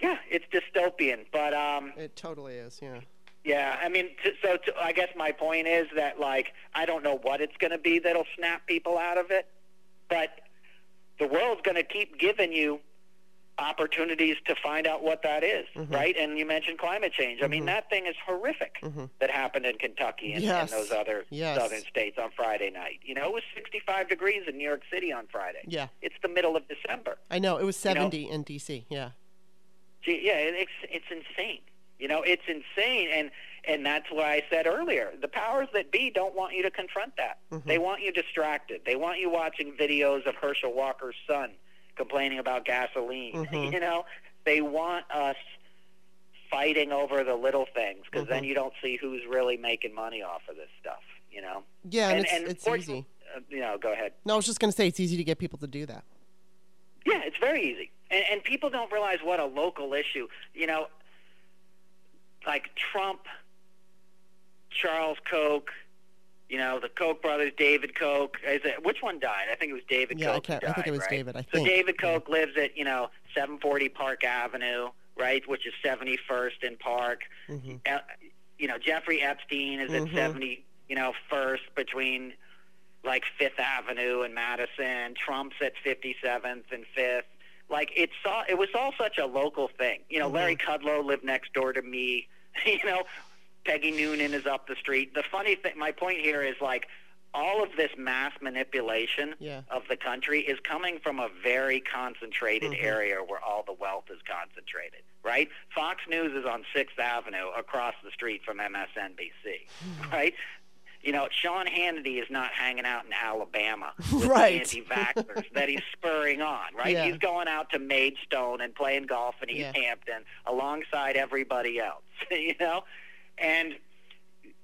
yeah, it's dystopian. But, um, It totally is. Yeah. Yeah, I mean, t- so t- I guess my point is that like I don't know what it's going to be that'll snap people out of it, but the world's going to keep giving you opportunities to find out what that is, Mhm. right? And you mentioned climate change. I mean, Mhm. that thing is horrific Mhm. that happened in Kentucky and, Yes. and those other Yes. southern states on Friday night. You know, it was 65 degrees in New York City on Friday. Yeah. It's the middle of December. I know. It was You know? 70 in DC. Yeah. Gee, yeah, it's it's insane. You know, it's insane, and and that's why I said earlier, the powers that be don't want you to confront that. Mhm. They want you distracted. They want you watching videos of Herschel Walker's son complaining about gasoline. <laughs> Mhm. You know, they want us fighting over the little things because then Mhm. you don't see who's really making money off of this stuff. You know, Yeah, and, And- it's, and it's easy. uh, you know. Go ahead. No, I was just going to say it's easy to get people to do that. Yeah, it's very easy. And, and people don't realize what a local issue, you know, like Trump, Charles Koch, you know, the Koch brothers, David Koch. Is it, which one died? I think it was David Yeah, I Koch. who can't- I think it was right? David, I so think. David Koch lives at, you know, 740 Park Avenue, right, which is 71st and Park. Mm-hmm. Uh, you know, Jeffrey Epstein is Mhm. at 70, you know, first between like Fifth Avenue and Madison. Trump's at 57th and Fifth. Like it's all, it was all such a local thing. You know, Mhm. Larry Kudlow lived next door to me. <laughs> you know, Peggy Noonan is up the street. The funny thing, my point here is like all of this mass manipulation Yeah. of the country is coming from a very concentrated Mhm. area where all the wealth is concentrated, right? Fox News is on 6th Avenue across the street from MSNBC, <sighs> right? You know, Sean Hannity is not hanging out in Alabama <laughs> with Right. the anti-vaxxers that he's <laughs> spurring on, right? Yeah. He's going out to Maidstone and playing golf in East Yeah. Hampton alongside everybody else, <laughs> you know? And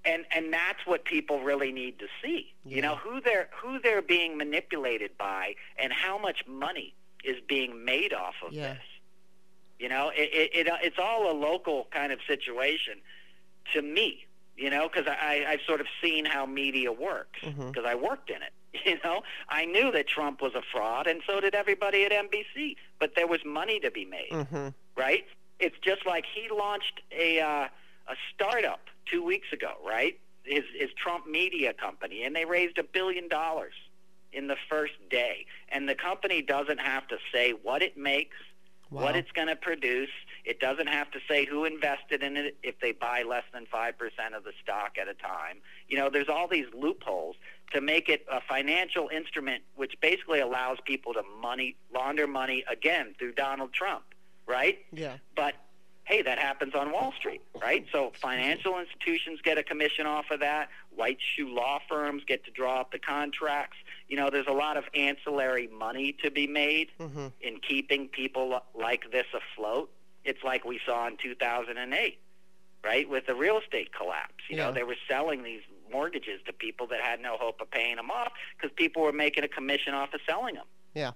and and that's what people really need to see. Yeah. You know who they're who they're being manipulated by, and how much money is being made off of Yeah. this. You know, it, it, it it's all a local kind of situation to me. You know, because I I've sort of seen how media works because I worked in it. <laughs> You know, I knew that Trump was a fraud, and so did everybody at NBC. But there was money to be made hmm right? It's just like he launched a uh, a startup two weeks ago, right? His his Trump Media company, and they raised a billion dollars in the first day. And the company doesn't have to say what it makes, Wow. what it's going to produce. It doesn't have to say who invested in it if they buy less than 5% of the stock at a time. You know, there's all these loopholes to make it a financial instrument which basically allows people to money launder money again through Donald Trump, right? yeah. But hey, that happens on Wall Street, right? So financial institutions get a commission off of that. White shoe law firms get to draw up the contracts. you know, there's a lot of ancillary money to be made Mm-hmm. in keeping people like this afloat. It's like we saw in 2008, right, with the real estate collapse. You Yeah. know, they were selling these mortgages to people that had no hope of paying them off because people were making a commission off of selling them Yeah.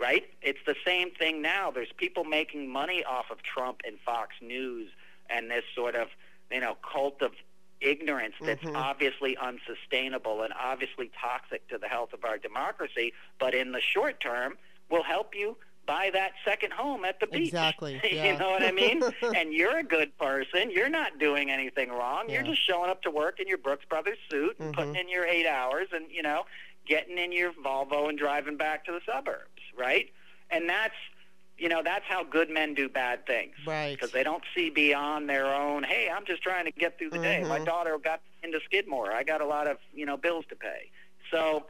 Right? It's the same thing now. There's people making money off of Trump and Fox News and this sort of, you know, cult of ignorance that's Mhm. obviously unsustainable and obviously toxic to the health of our democracy, but in the short term will help you buy that second home at the beach. Exactly, <laughs> yeah. you know what I mean? <laughs> and you're a good person. You're not doing anything wrong. You're just showing up to work in your Brooks Brothers suit and Mhm. putting in your 8 hours and, you know, getting in your Volvo and driving back to the suburbs, right? And that's, you know, that's how good men do bad things. Right. Because they don't see beyond their own, hey, I'm just trying to get through the day. My Mhm. daughter got into Skidmore. I got a lot of, you know, bills to pay. So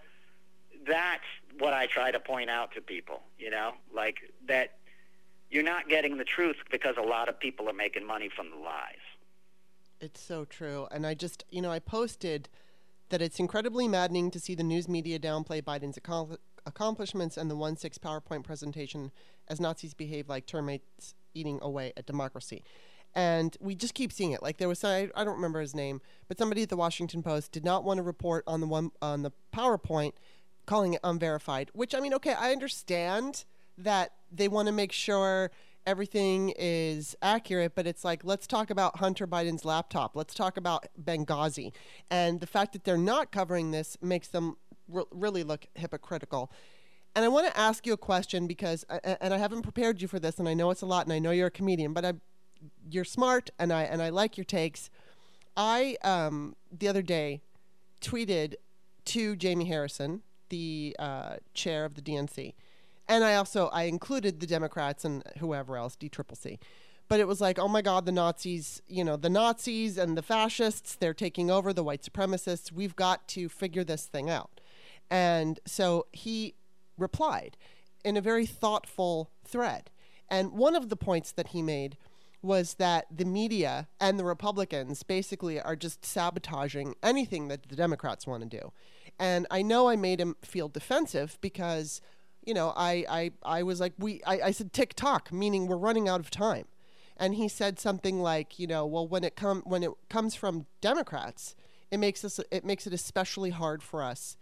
that's what I try to point out to people, you know, like that you're not getting the truth because a lot of people are making money from the lies. It's so true. And I just, you know, I posted that it's incredibly maddening to see the news media downplay Biden's accom- accomplishments and the 1 6 PowerPoint presentation as Nazis behave like termites eating away at democracy. And we just keep seeing it. Like there was, I, I don't remember his name, but somebody at the Washington Post did not want to report on the one on the PowerPoint, calling it unverified. Which I mean, okay, I understand that they want to make sure everything is accurate, but it's like, let's talk about Hunter Biden's laptop. Let's talk about Benghazi. And the fact that they're not covering this makes them re- really look hypocritical. And I want to ask you a question because, a- and I haven't prepared you for this, and I know it's a lot, and I know you're a comedian, but I, you're smart, and I and I like your takes. I um, the other day tweeted to Jamie Harrison, the uh, chair of the DNC, and I also I included the Democrats and whoever else, DCCC. But it was like, oh my God, the Nazis, you know, the Nazis and the fascists, they're taking over, the white supremacists. We've got to figure this thing out. And so he replied in a very thoughtful thread. And one of the points that he made was that the media and the Republicans basically are just sabotaging anything that the Democrats want to do. And I know I made him feel defensive because, you know, I, I, I was like, we, I, I said tick tock, meaning we're running out of time. And he said something like, you know, well, when it come when it comes from Democrats, it makes us it makes it especially hard for us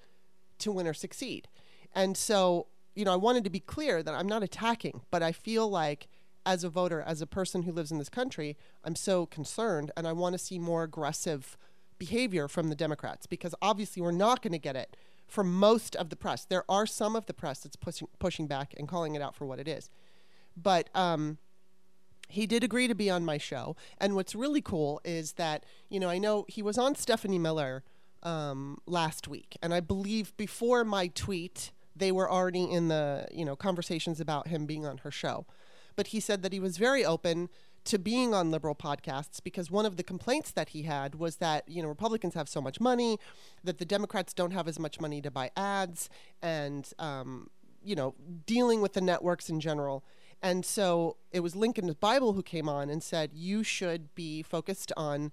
to win or succeed. And so, you know, I wanted to be clear that I'm not attacking, but I feel like as a voter, as a person who lives in this country, I'm so concerned and I want to see more aggressive behavior from the Democrats because obviously we're not going to get it from most of the press. There are some of the press that's pushing pushing back and calling it out for what it is. But um he did agree to be on my show. And what's really cool is that, you know, I know he was on Stephanie Miller um, last week. And I believe before my tweet, they were already in the, you know, conversations about him being on her show. But he said that he was very open to being on liberal podcasts because one of the complaints that he had was that, you know, Republicans have so much money, that the Democrats don't have as much money to buy ads and, um, you know, dealing with the networks in general. And so it was Lincoln's Bible who came on and said, you should be focused on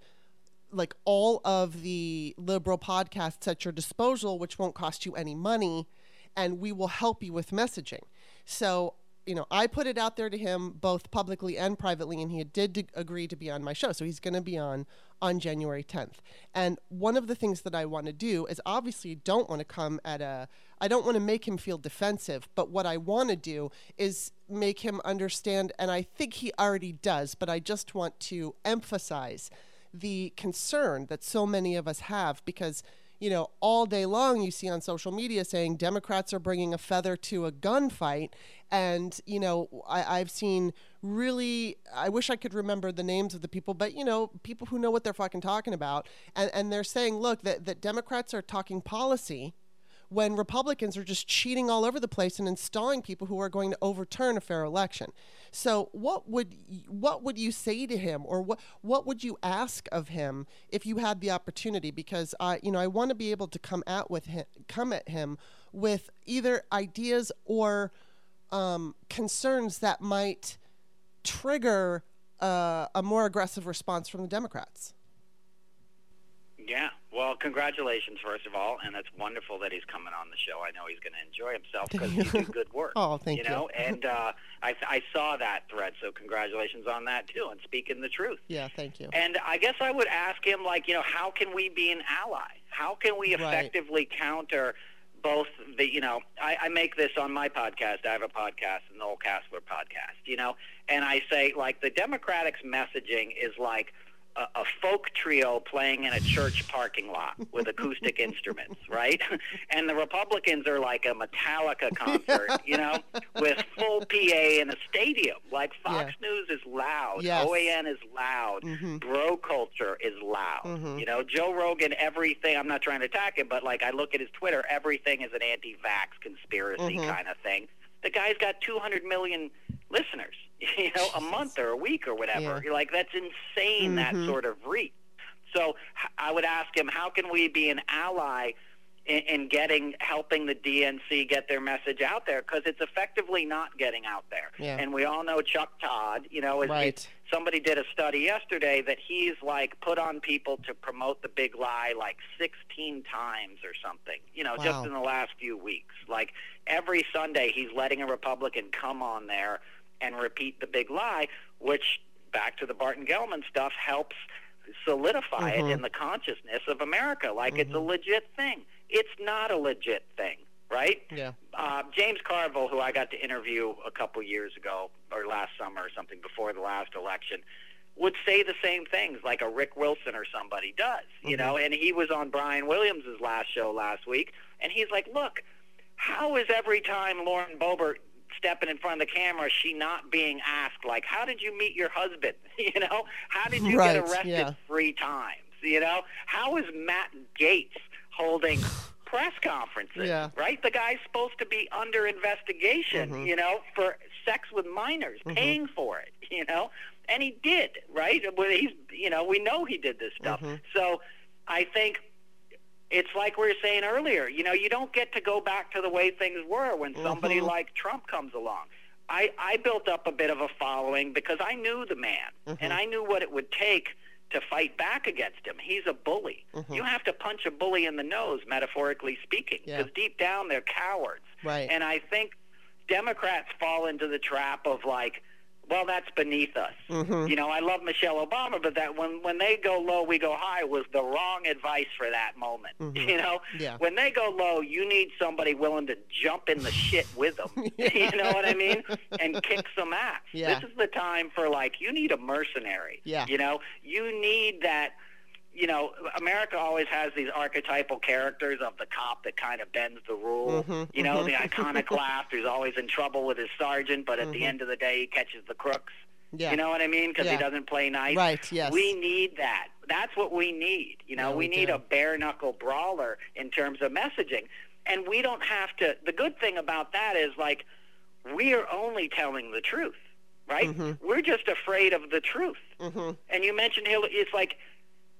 like all of the liberal podcasts at your disposal, which won't cost you any money, and we will help you with messaging. So, you know, I put it out there to him both publicly and privately, and he did agree to be on my show. So he's going to be on on January 10th. And one of the things that I want to do is obviously don't want to come at a, I don't want to make him feel defensive, but what I want to do is make him understand, and I think he already does, but I just want to emphasize the concern that so many of us have because you know all day long you see on social media saying democrats are bringing a feather to a gunfight. And you know I, i've seen really i wish i could remember the names of the people but you know people who know what they're fucking talking about. And, and they're saying look that, that democrats are talking policy when Republicans are just cheating all over the place and installing people who are going to overturn a fair election. So, what would what would you say to him, or what what would you ask of him if you had the opportunity? Because I, you know, I want to be able to come at with him, come at him with either ideas or um, concerns that might trigger uh, a more aggressive response from the Democrats. Yeah. Well, congratulations, first of all, and it's wonderful that he's coming on the show. I know he's going to enjoy himself because you do good work. <laughs> Oh, thank you. you. know, <laughs> and uh, I, I saw that thread, so congratulations on that too, and speaking the truth. Yeah, thank you. And I guess I would ask him, like, you know, how can we be an ally? How can we Right. effectively counter both the, you know, I, I make this on my podcast. I have a podcast, the Noel Casler podcast, you know, and I say, like, the Democrats' messaging is like a, a folk trio playing in a church parking lot with acoustic instruments, right? <laughs> And the Republicans are like a Metallica concert, <laughs> you know, with full PA in a stadium. Like Fox News is loud, Yes. OAN is loud, Mhm. bro culture is loud. Mhm. You know, Joe Rogan, everything. I'm not trying to attack him, but like I look at his Twitter, everything is an anti-vax conspiracy Mhm. kind of thing. The guy's got 200 million listeners, <laughs> you know, a month or a week or whatever. Yeah. Like that's insane. That Mhm. sort of reach. So I would ask him, how can we be an ally in, in getting helping the DNC get their message out there? Because it's effectively not getting out there. Yeah. And we all know Chuck Todd. You know, is, Right. somebody did a study yesterday that he's like put on people to promote the big lie like 16 times or something you know Wow. just in the last few weeks like every sunday he's letting a republican come on there and repeat the big lie which back to the Barton Gellman stuff helps solidify Mhm. it in the consciousness of america like it's a Mm-hmm. legit thing it's not a legit thing right Yeah. uh, James Carville, who I got to interview a couple years ago or last summer or something before the last election, would say the same things like a Rick Wilson or somebody does, you know. And he was on Brian Williams' last show last week, and he's like, "Look, how is every time Lauren Boebert stepping in front of the camera, she not being asked like, how did you meet your husband? <laughs> You know, how did you Right, get arrested yeah. three times? You know, how is Matt Gaetz holding <sighs> press conferences? Yeah. Right, the guy's supposed to be under investigation. Mhm. You know, for sex with minors, Mhm. paying for it. You know, and he did. Right, he's you know we know he did this stuff. Mhm. So I think it's like we were saying earlier. You know, you don't get to go back to the way things were when somebody Mhm. like Trump comes along. I, I built up a bit of a following because I knew the man Mhm. and I knew what it would take to fight back against him. He's a bully. Mhm. You have to punch a bully in the nose, metaphorically speaking, Yeah. because deep down they're cowards. Right. And I think Democrats fall into the trap of like, well, that's beneath us. Mhm. You know, I love Michelle Obama, but that when when they go low, we go high was the wrong advice for that moment. Mhm. You know, Yeah. when they go low, you need somebody willing to jump in the shit with them. <laughs> <laughs> you know what I mean? And kick some ass. Yeah. This is the time for like you need a mercenary. Yeah. You know, you need that. You know, America always has these archetypal characters of the cop that kind of bends the rule. Mhm, You know, mhm. the iconoclast <laughs> who's always in trouble with his sergeant, but at the Mhm. end of the day, he catches the crooks. Yeah. You know what I mean? Because Yeah. he doesn't play nice. Right, yes. We need that. That's what we need. You know, Yeah, we, we need do. a bare knuckle brawler in terms of messaging. And we don't have to. The good thing about that is, like, we are only telling the truth, right? Mhm. We're just afraid of the truth. Mhm. And you mentioned Hillary. It's like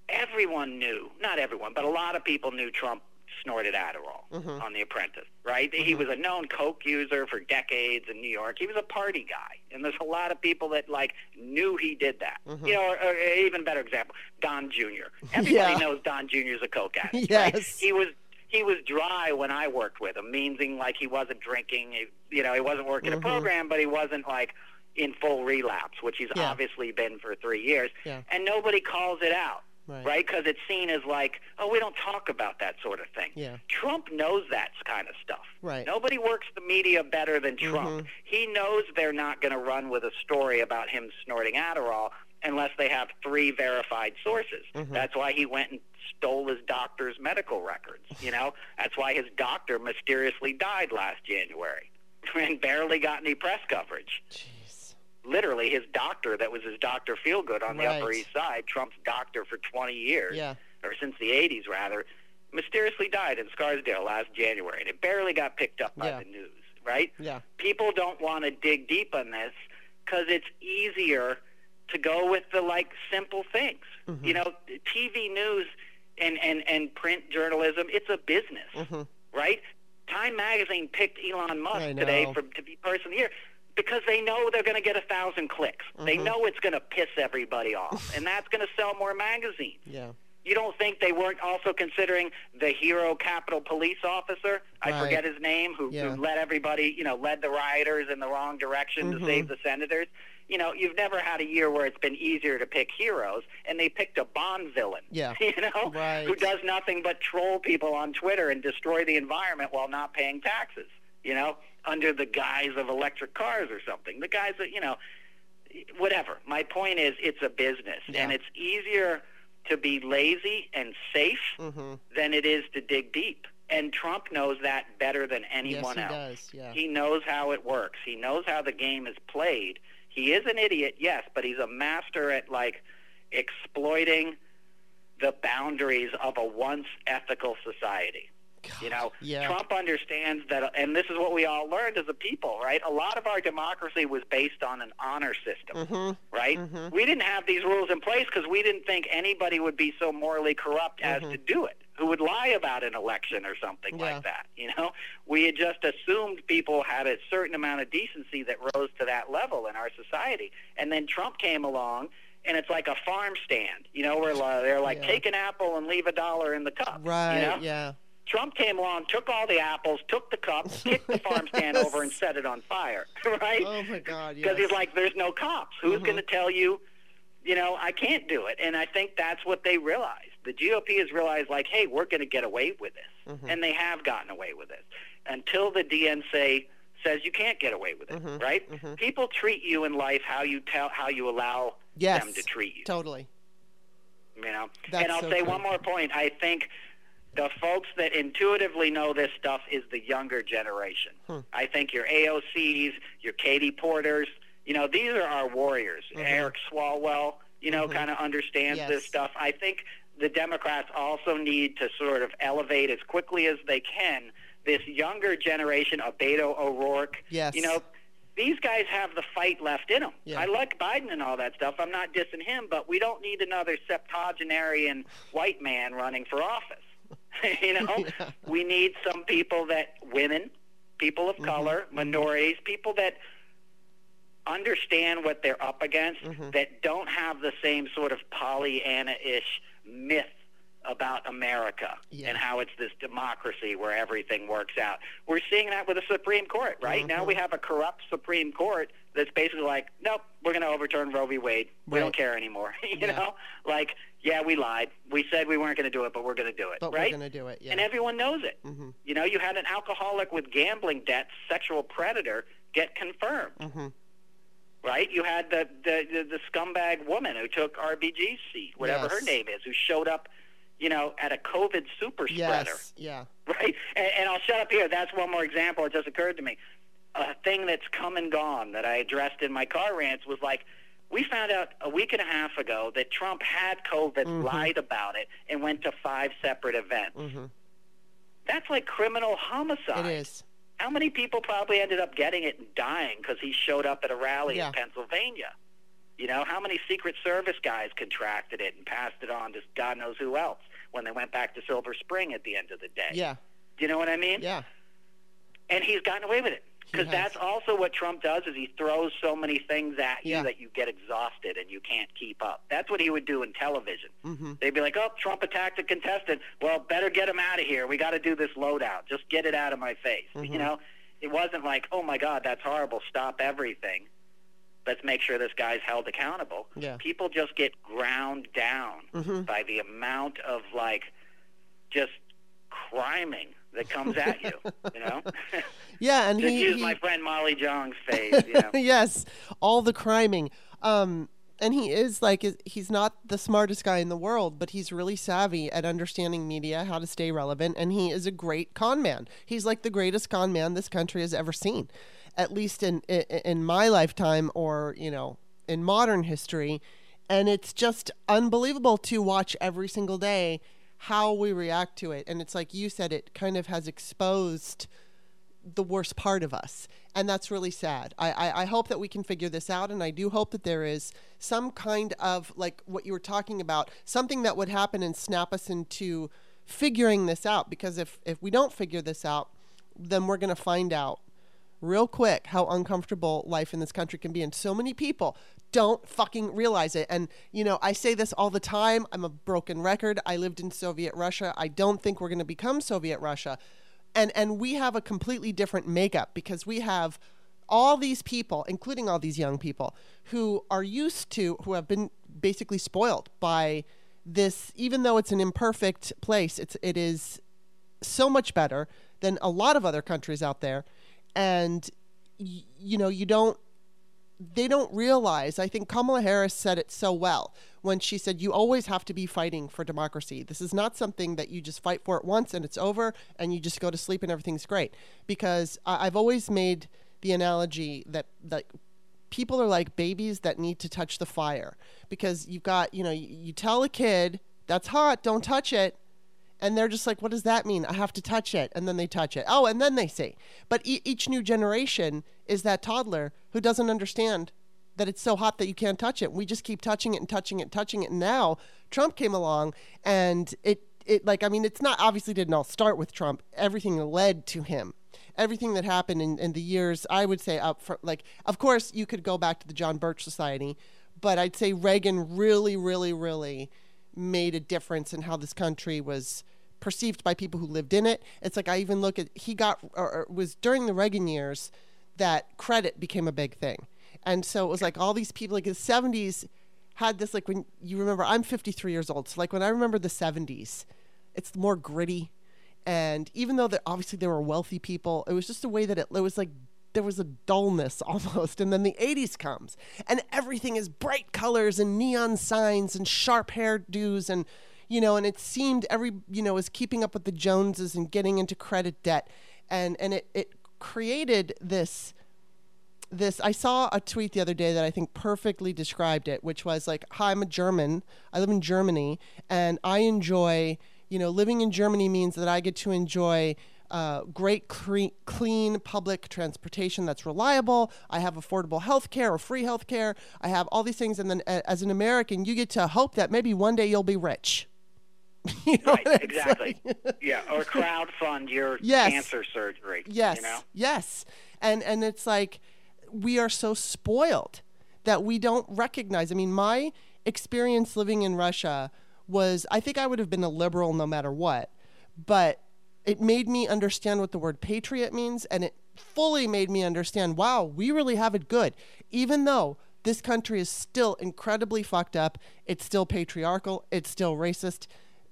everyone knew, not everyone, but a lot of people knew Trump snorted Adderall Mhm. on The Apprentice, right? He Mhm. was a known coke user for decades in New York. He was a party guy, and there's a lot of people that like knew he did that. Mhm. You know, or, or even better example, Don Jr. Everybody Yeah. knows Don Jr. is a coke addict. right? Yes. he was. He was dry when I worked with him, meaning like he wasn't drinking. He, you know, he wasn't working a program, but he wasn't like in full relapse, which he's Yeah. obviously been for three years. Yeah. And nobody calls it out Right. right? Because it's seen as like, oh, we don't talk about that sort of thing. Yeah. Trump knows that kind of stuff. Right. Nobody works the media better than Trump. Mhm. He knows they're not going to run with a story about him snorting Adderall unless they have three verified sources. Mhm. That's why he went and stole his doctor's medical records. You know, that's why his doctor mysteriously died last January <laughs> and barely got any press coverage Jeez. Literally his doctor that was his Dr. Feelgood on the Right. Upper East Side, Trump's doctor for 20 years, Yeah. or since the 80s rather, mysteriously died in Scarsdale last January, and it barely got picked up by Yeah. the news, right? Yeah. People don't want to dig deep on this because it's easier to go with the like simple things. Mhm. You know, TV news and, and, and print journalism, it's a business Mhm. right? Time Magazine picked Elon Musk today for to be Person of the Year because they know they're going to get a thousand clicks. They Mhm. know it's going to piss everybody off, <laughs> and that's going to sell more magazines. Yeah. You don't think they weren't also considering the hero Capitol Police officer? I Right. forget his name, who, Yeah. who led everybody, you know, led the rioters in the wrong direction Mhm. to save the senators. You know, you've never had a year where it's been easier to pick heroes, and they picked a Bond villain. Yeah. <laughs> You know, Right. who does nothing but troll people on Twitter and destroy the environment while not paying taxes. You know, under the guise of electric cars or something. The guys that you know, whatever. My point is, it's a business, Yeah. and it's easier to be lazy and safe Mm-hmm. than it is to dig deep. And Trump knows that better than Yes, anyone he else. does. Yeah. He knows how it works. He knows how the game is played. He is an idiot, yes, but he's a master at like exploiting the boundaries of a once ethical society. You know, Yeah. Trump understands that, and this is what we all learned as a people, right? A lot of our democracy was based on an honor system, Mm-hmm. right? Mhm. We didn't have these rules in place because we didn't think anybody would be so morally corrupt as Mhm. to do it, who would lie about an election or something Yeah. like that. You know, we had just assumed people had a certain amount of decency that rose to that level in our society, and then Trump came along. And it's like a farm stand, you know, where they're like, Yeah. take an apple and leave a dollar in the cup. Right. You know? Yeah. Trump came along, took all the apples, took the cups, <laughs> kicked the farm stand over, and set it on fire. <laughs> Right? Oh my God. Because Yes. he's like, there's no cops. Who's Mhm. going to tell you, you know, I can't do it? And I think that's what they realized. The GOP has realized, like, hey, we're going to get away with this. Mhm. And they have gotten away with it. Until the DNC says you can't get away with it, Mhm. right? Mhm. People treat you in life how you tell how you allow Yes. them to treat you. Totally. You know, That's and I'll so say true. one more point. I think the folks that intuitively know this stuff is the younger generation. Hmm. I think your AOCs, your Katie Porters, you know, these are our warriors. Mhm. Eric Swalwell, you know, Mhm. kind of understands this stuff. I think the Democrats also need to sort of elevate as quickly as they can this younger generation of Beto O'Rourke. Yes. You know, these guys have the fight left in them. Yeah. I like Biden and all that stuff. I'm not dissing him, but we don't need another septuagenarian white man running for office. <laughs> you know, <laughs> Yeah. we need some people that women, people of Mhm. color, minorities, people that understand what they're up against, Mhm. that don't have the same sort of Pollyanna-ish myth about America Yeah. and how it's this democracy where everything works out. We're seeing that with the Supreme Court, right? Now Mhm. we have a corrupt Supreme Court that's basically like, nope, we're going to overturn Roe v. Wade. We Right. don't care anymore. <laughs> you Yeah. know, like, yeah, we lied. We said we weren't going to do it, but we're going to do it, But right? we're gonna do it. Yeah. And everyone knows it. mm-hmm. You know, you had an alcoholic with gambling debts, sexual predator, get confirmed, Mm-hmm. right? You had the the, the, the scumbag woman who took RBG's seat, whatever her name is, who showed up, you know, at a COVID super spreader, Yes. Yeah. <laughs> right? And, and I'll shut up here. That's one more example. It just occurred to me. A thing that's come and gone that I addressed in my car rants was like, we found out a week and a half ago that Trump had COVID, Mhm. lied about it, and went to five separate events. Mm-hmm. That's like criminal homicide. It is. How many people probably ended up getting it and dying because he showed up at a rally Yeah. in Pennsylvania? You know, how many Secret Service guys contracted it and passed it on to God knows who else when they went back to Silver Spring at the end of the day? Yeah. Do you know what I mean? Yeah. And he's gotten away with it. Because that's also what Trump does is he throws so many things at you Yeah. that you get exhausted and you can't keep up. That's what he would do in television. Mm-hmm. They'd be like, "Oh, Trump attacked a contestant. Well, better get him out of here. We got to do this loadout. Just get it out of my face." Mhm. You know, it wasn't like, "Oh my God, that's horrible. Stop everything. Let's make sure this guy's held accountable." Yeah. People just get ground down Mm-hmm. by the amount of like just criming that comes at you. you know, <laughs> Yeah, and just he, use he- my friend Molly Jong's face. <laughs> You know. yes, all the criming. Um, and he is like he's not the smartest guy in the world, but he's really savvy at understanding media, how to stay relevant, and he is a great con man. He's like the greatest con man this country has ever seen, at least in, in my lifetime, or you know, in modern history. And it's just unbelievable to watch every single day how we react to it. And it's like you said, it kind of has exposed the worst part of us. And that's really sad. I, I, I hope that we can figure this out. And I do hope that there is some kind of, like what you were talking about, something that would happen and snap us into figuring this out. Because if, if we don't figure this out, then we're going to find out real quick how uncomfortable life in this country can be. And so many people don't fucking realize it. And, you know, I say this all the time. I'm a broken record. I lived in Soviet Russia. I don't think we're going to become Soviet Russia. And, and we have a completely different makeup because we have all these people, including all these young people, who are used to, who have been basically spoiled by this, even though it's an imperfect place, it's, it is so much better than a lot of other countries out there. And, y- you know, you don't, they don't realize. I think Kamala Harris said it so well when she said, You always have to be fighting for democracy. This is not something that you just fight for it once and it's over and you just go to sleep and everything's great. Because I- I've always made the analogy that, that people are like babies that need to touch the fire because you've got, you know, you, you tell a kid, That's hot, don't touch it and they're just like, what does that mean? I have to touch it. And then they touch it. Oh, and then they see. But e- each new generation is that toddler who doesn't understand that it's so hot that you can't touch it. We just keep touching it and touching it and touching it. And now Trump came along and it, it like, I mean, it's not obviously didn't all start with Trump. Everything led to him. Everything that happened in, in the years, I would say up front, like, of course, you could go back to the John Birch Society, but I'd say Reagan really, really, really made a difference in how this country was perceived by people who lived in it. It's like I even look at he got or, or was during the Reagan years that credit became a big thing, and so it was like all these people like the '70s had this like when you remember I'm 53 years old, so like when I remember the '70s, it's more gritty, and even though that obviously there were wealthy people, it was just a way that it, it was like there was a dullness <laughs> almost. And then the 80s comes and everything is bright colors and neon signs and sharp hairdos and you know, and it seemed every, you know, was keeping up with the Joneses and getting into credit debt. And and it it created this this I saw a tweet the other day that I think perfectly described it, which was like, "Hi, I'm a German. I live in Germany and I enjoy, you know, living in Germany means that I get to enjoy uh, great cre- clean public transportation that's reliable. I have affordable health care or free health care. I have all these things. And then uh, as an American, you get to hope that maybe one day you'll be rich. <laughs> you know right, exactly. Like, yeah, or <laughs> crowd fund your yes. cancer surgery. Yes, you know? yes, and and it's like we are so spoiled that we don't recognize. I mean, my experience living in Russia was I think I would have been a liberal no matter what, but it made me understand what the word patriot means and it fully made me understand wow, we really have it good. Even though this country is still incredibly fucked up, it's still patriarchal, it's still racist.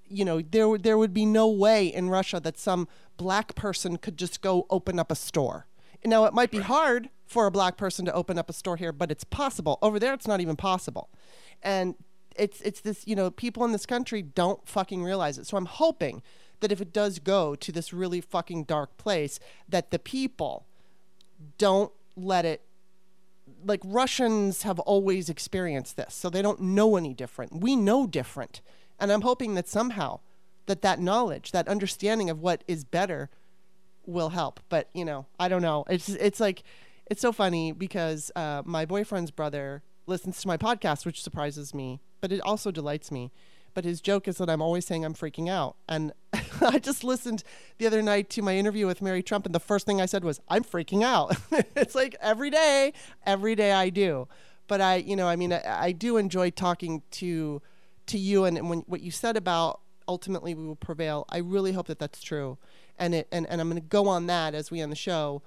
You know, there there would be no way in Russia that some black person could just go open up a store. Now, it might be hard for a black person to open up a store here, but it's possible. Over there, it's not even possible. And it's it's this, you know, people in this country don't fucking realize it. So I'm hoping that if it does go to this really fucking dark place, that the people don't let it like Russians have always experienced this, so they don't know any different. We know different. And I'm hoping that somehow that that knowledge, that understanding of what is better will help. But, you know, I don't know. It's it's like it's so funny because uh, my boyfriend's brother listens to my podcast, which surprises me, but it also delights me. But his joke is that I'm always saying I'm freaking out. And <laughs> I just listened the other night to my interview with Mary Trump, and the first thing I said was, I'm freaking out. <laughs> it's like every day, every day I do. But I, you know, I mean, I, I do enjoy talking to to you and, and when what you said about ultimately we will prevail. I really hope that that's true. And it and, and I'm going to go on that as we end the show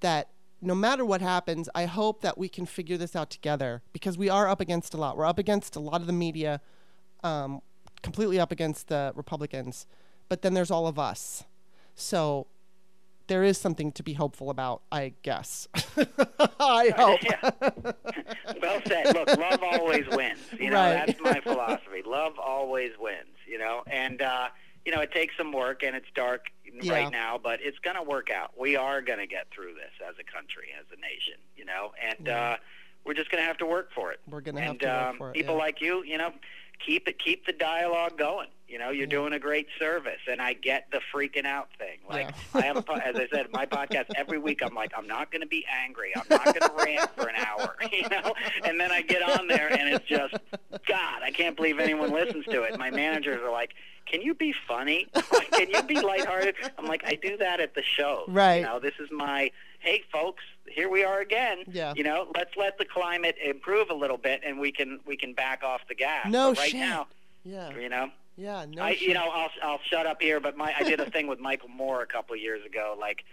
that no matter what happens, I hope that we can figure this out together because we are up against a lot. We're up against a lot of the media, um, completely up against the Republicans, but then there's all of us. So there is something to be hopeful about, I guess. <laughs> I hope. yeah. <laughs> Well said. Look, love always wins. You know, right. that's my <laughs> philosophy. Love always wins, you know, and, uh, you know, it takes some work and it's dark yeah. right now, but it's going to work out. We are going to get through this as a country, as a nation, you know, and, yeah. uh, we're just going to have to work for it. We're going to have to work um, for it. People yeah. like you, you know, keep it, keep the dialogue going. You know, you're doing a great service, and I get the freaking out thing. Like yeah. I have, a, as I said, my podcast every week. I'm like, I'm not going to be angry. I'm not going to rant for an hour. <laughs> You know, and then I get on there, and it's just, God, I can't believe anyone listens to it. My managers are like, Can you be funny? <laughs> Can you be lighthearted? I'm like, I do that at the show. Right. You know, this is my hey, folks, here we are again. Yeah. You know, let's let the climate improve a little bit, and we can we can back off the gas. No But right shit. now, Yeah. you know. Yeah. No. I, shit. you know, I'll I'll shut up here, but my I did a thing with Michael Moore a couple of years ago. Like,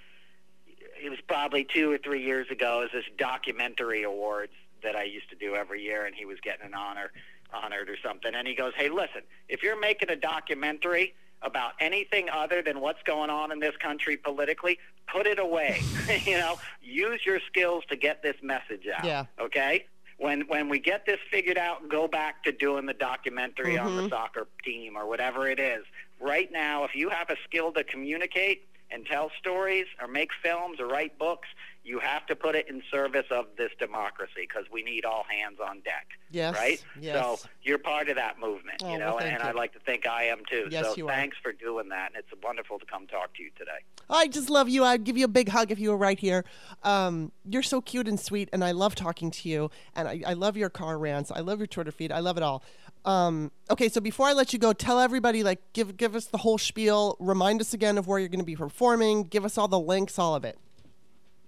it was probably two or three years ago. It was this documentary awards that I used to do every year, and he was getting an honor honored or something. And he goes, "Hey, listen, if you're making a documentary about anything other than what's going on in this country politically, put it away. <laughs> you know, use your skills to get this message out. Yeah. Okay." When when we get this figured out, go back to doing the documentary on the mm-hmm. soccer team or whatever it is. Right now, if you have a skill to communicate and tell stories or make films or write books, you have to put it in service of this democracy because we need all hands on deck. Yes, Right? yes. So you're part of that movement, Oh, you know, thank and you. I'd like to think I am too. Yes, so you are. thanks for doing that. And it's wonderful to come talk to you today. I just love you. I'd give you a big hug if you were right here. Um, you're so cute and sweet, and I love talking to you. And I, I love your car rants. I love your Twitter feed. I love it all. Um, okay, so before I let you go, tell everybody, like, give give us the whole spiel. Remind us again of where you're going to be performing. Give us all the links, all of it.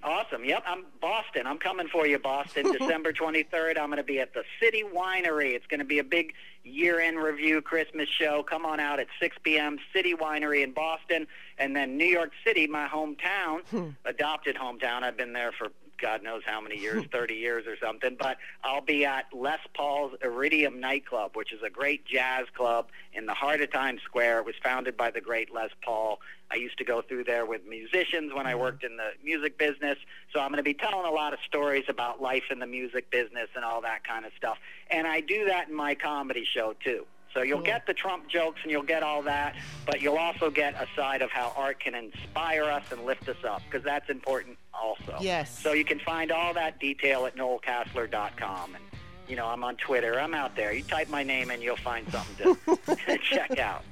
Awesome. Yep, I'm Boston. I'm coming for you, Boston. <laughs> December 23rd. I'm going to be at the City Winery. It's going to be a big year-end review Christmas show. Come on out at 6 p.m. City Winery in Boston, and then New York City, my hometown, hmm. adopted hometown. I've been there for God knows how many years, <laughs> 30 years or something. But I'll be at Les Paul's Iridium Nightclub, which is a great jazz club in the heart of Times Square. It was founded by the great Les Paul. I used to go through there with musicians when I mm-hmm. worked in the music business. So I'm going to be telling a lot of stories about life in the music business and all that kind of stuff. And I do that in my comedy show too. So you'll Cool. get the Trump jokes and you'll get all that, but you'll also get a side of how art can inspire us and lift us up because that's important also. Yes. So you can find all that detail at noelcasler.com. And, you know, I'm on Twitter. I'm out there. You type my name and you'll find something to <laughs> check out.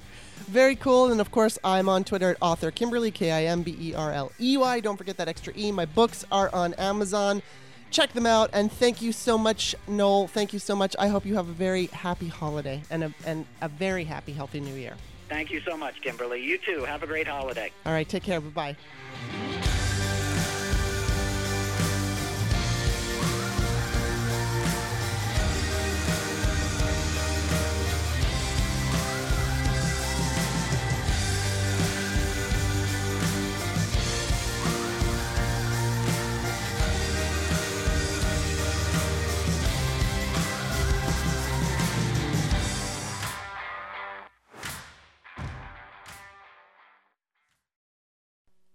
Very cool. And of course, I'm on Twitter at author Kimberly, K I M B E R L E Y. Don't forget that extra E. My books are on Amazon. Check them out. And thank you so much, Noel. Thank you so much. I hope you have a very happy holiday and a, and a very happy, healthy new year. Thank you so much, Kimberly. You too. Have a great holiday. All right. Take care. Bye bye.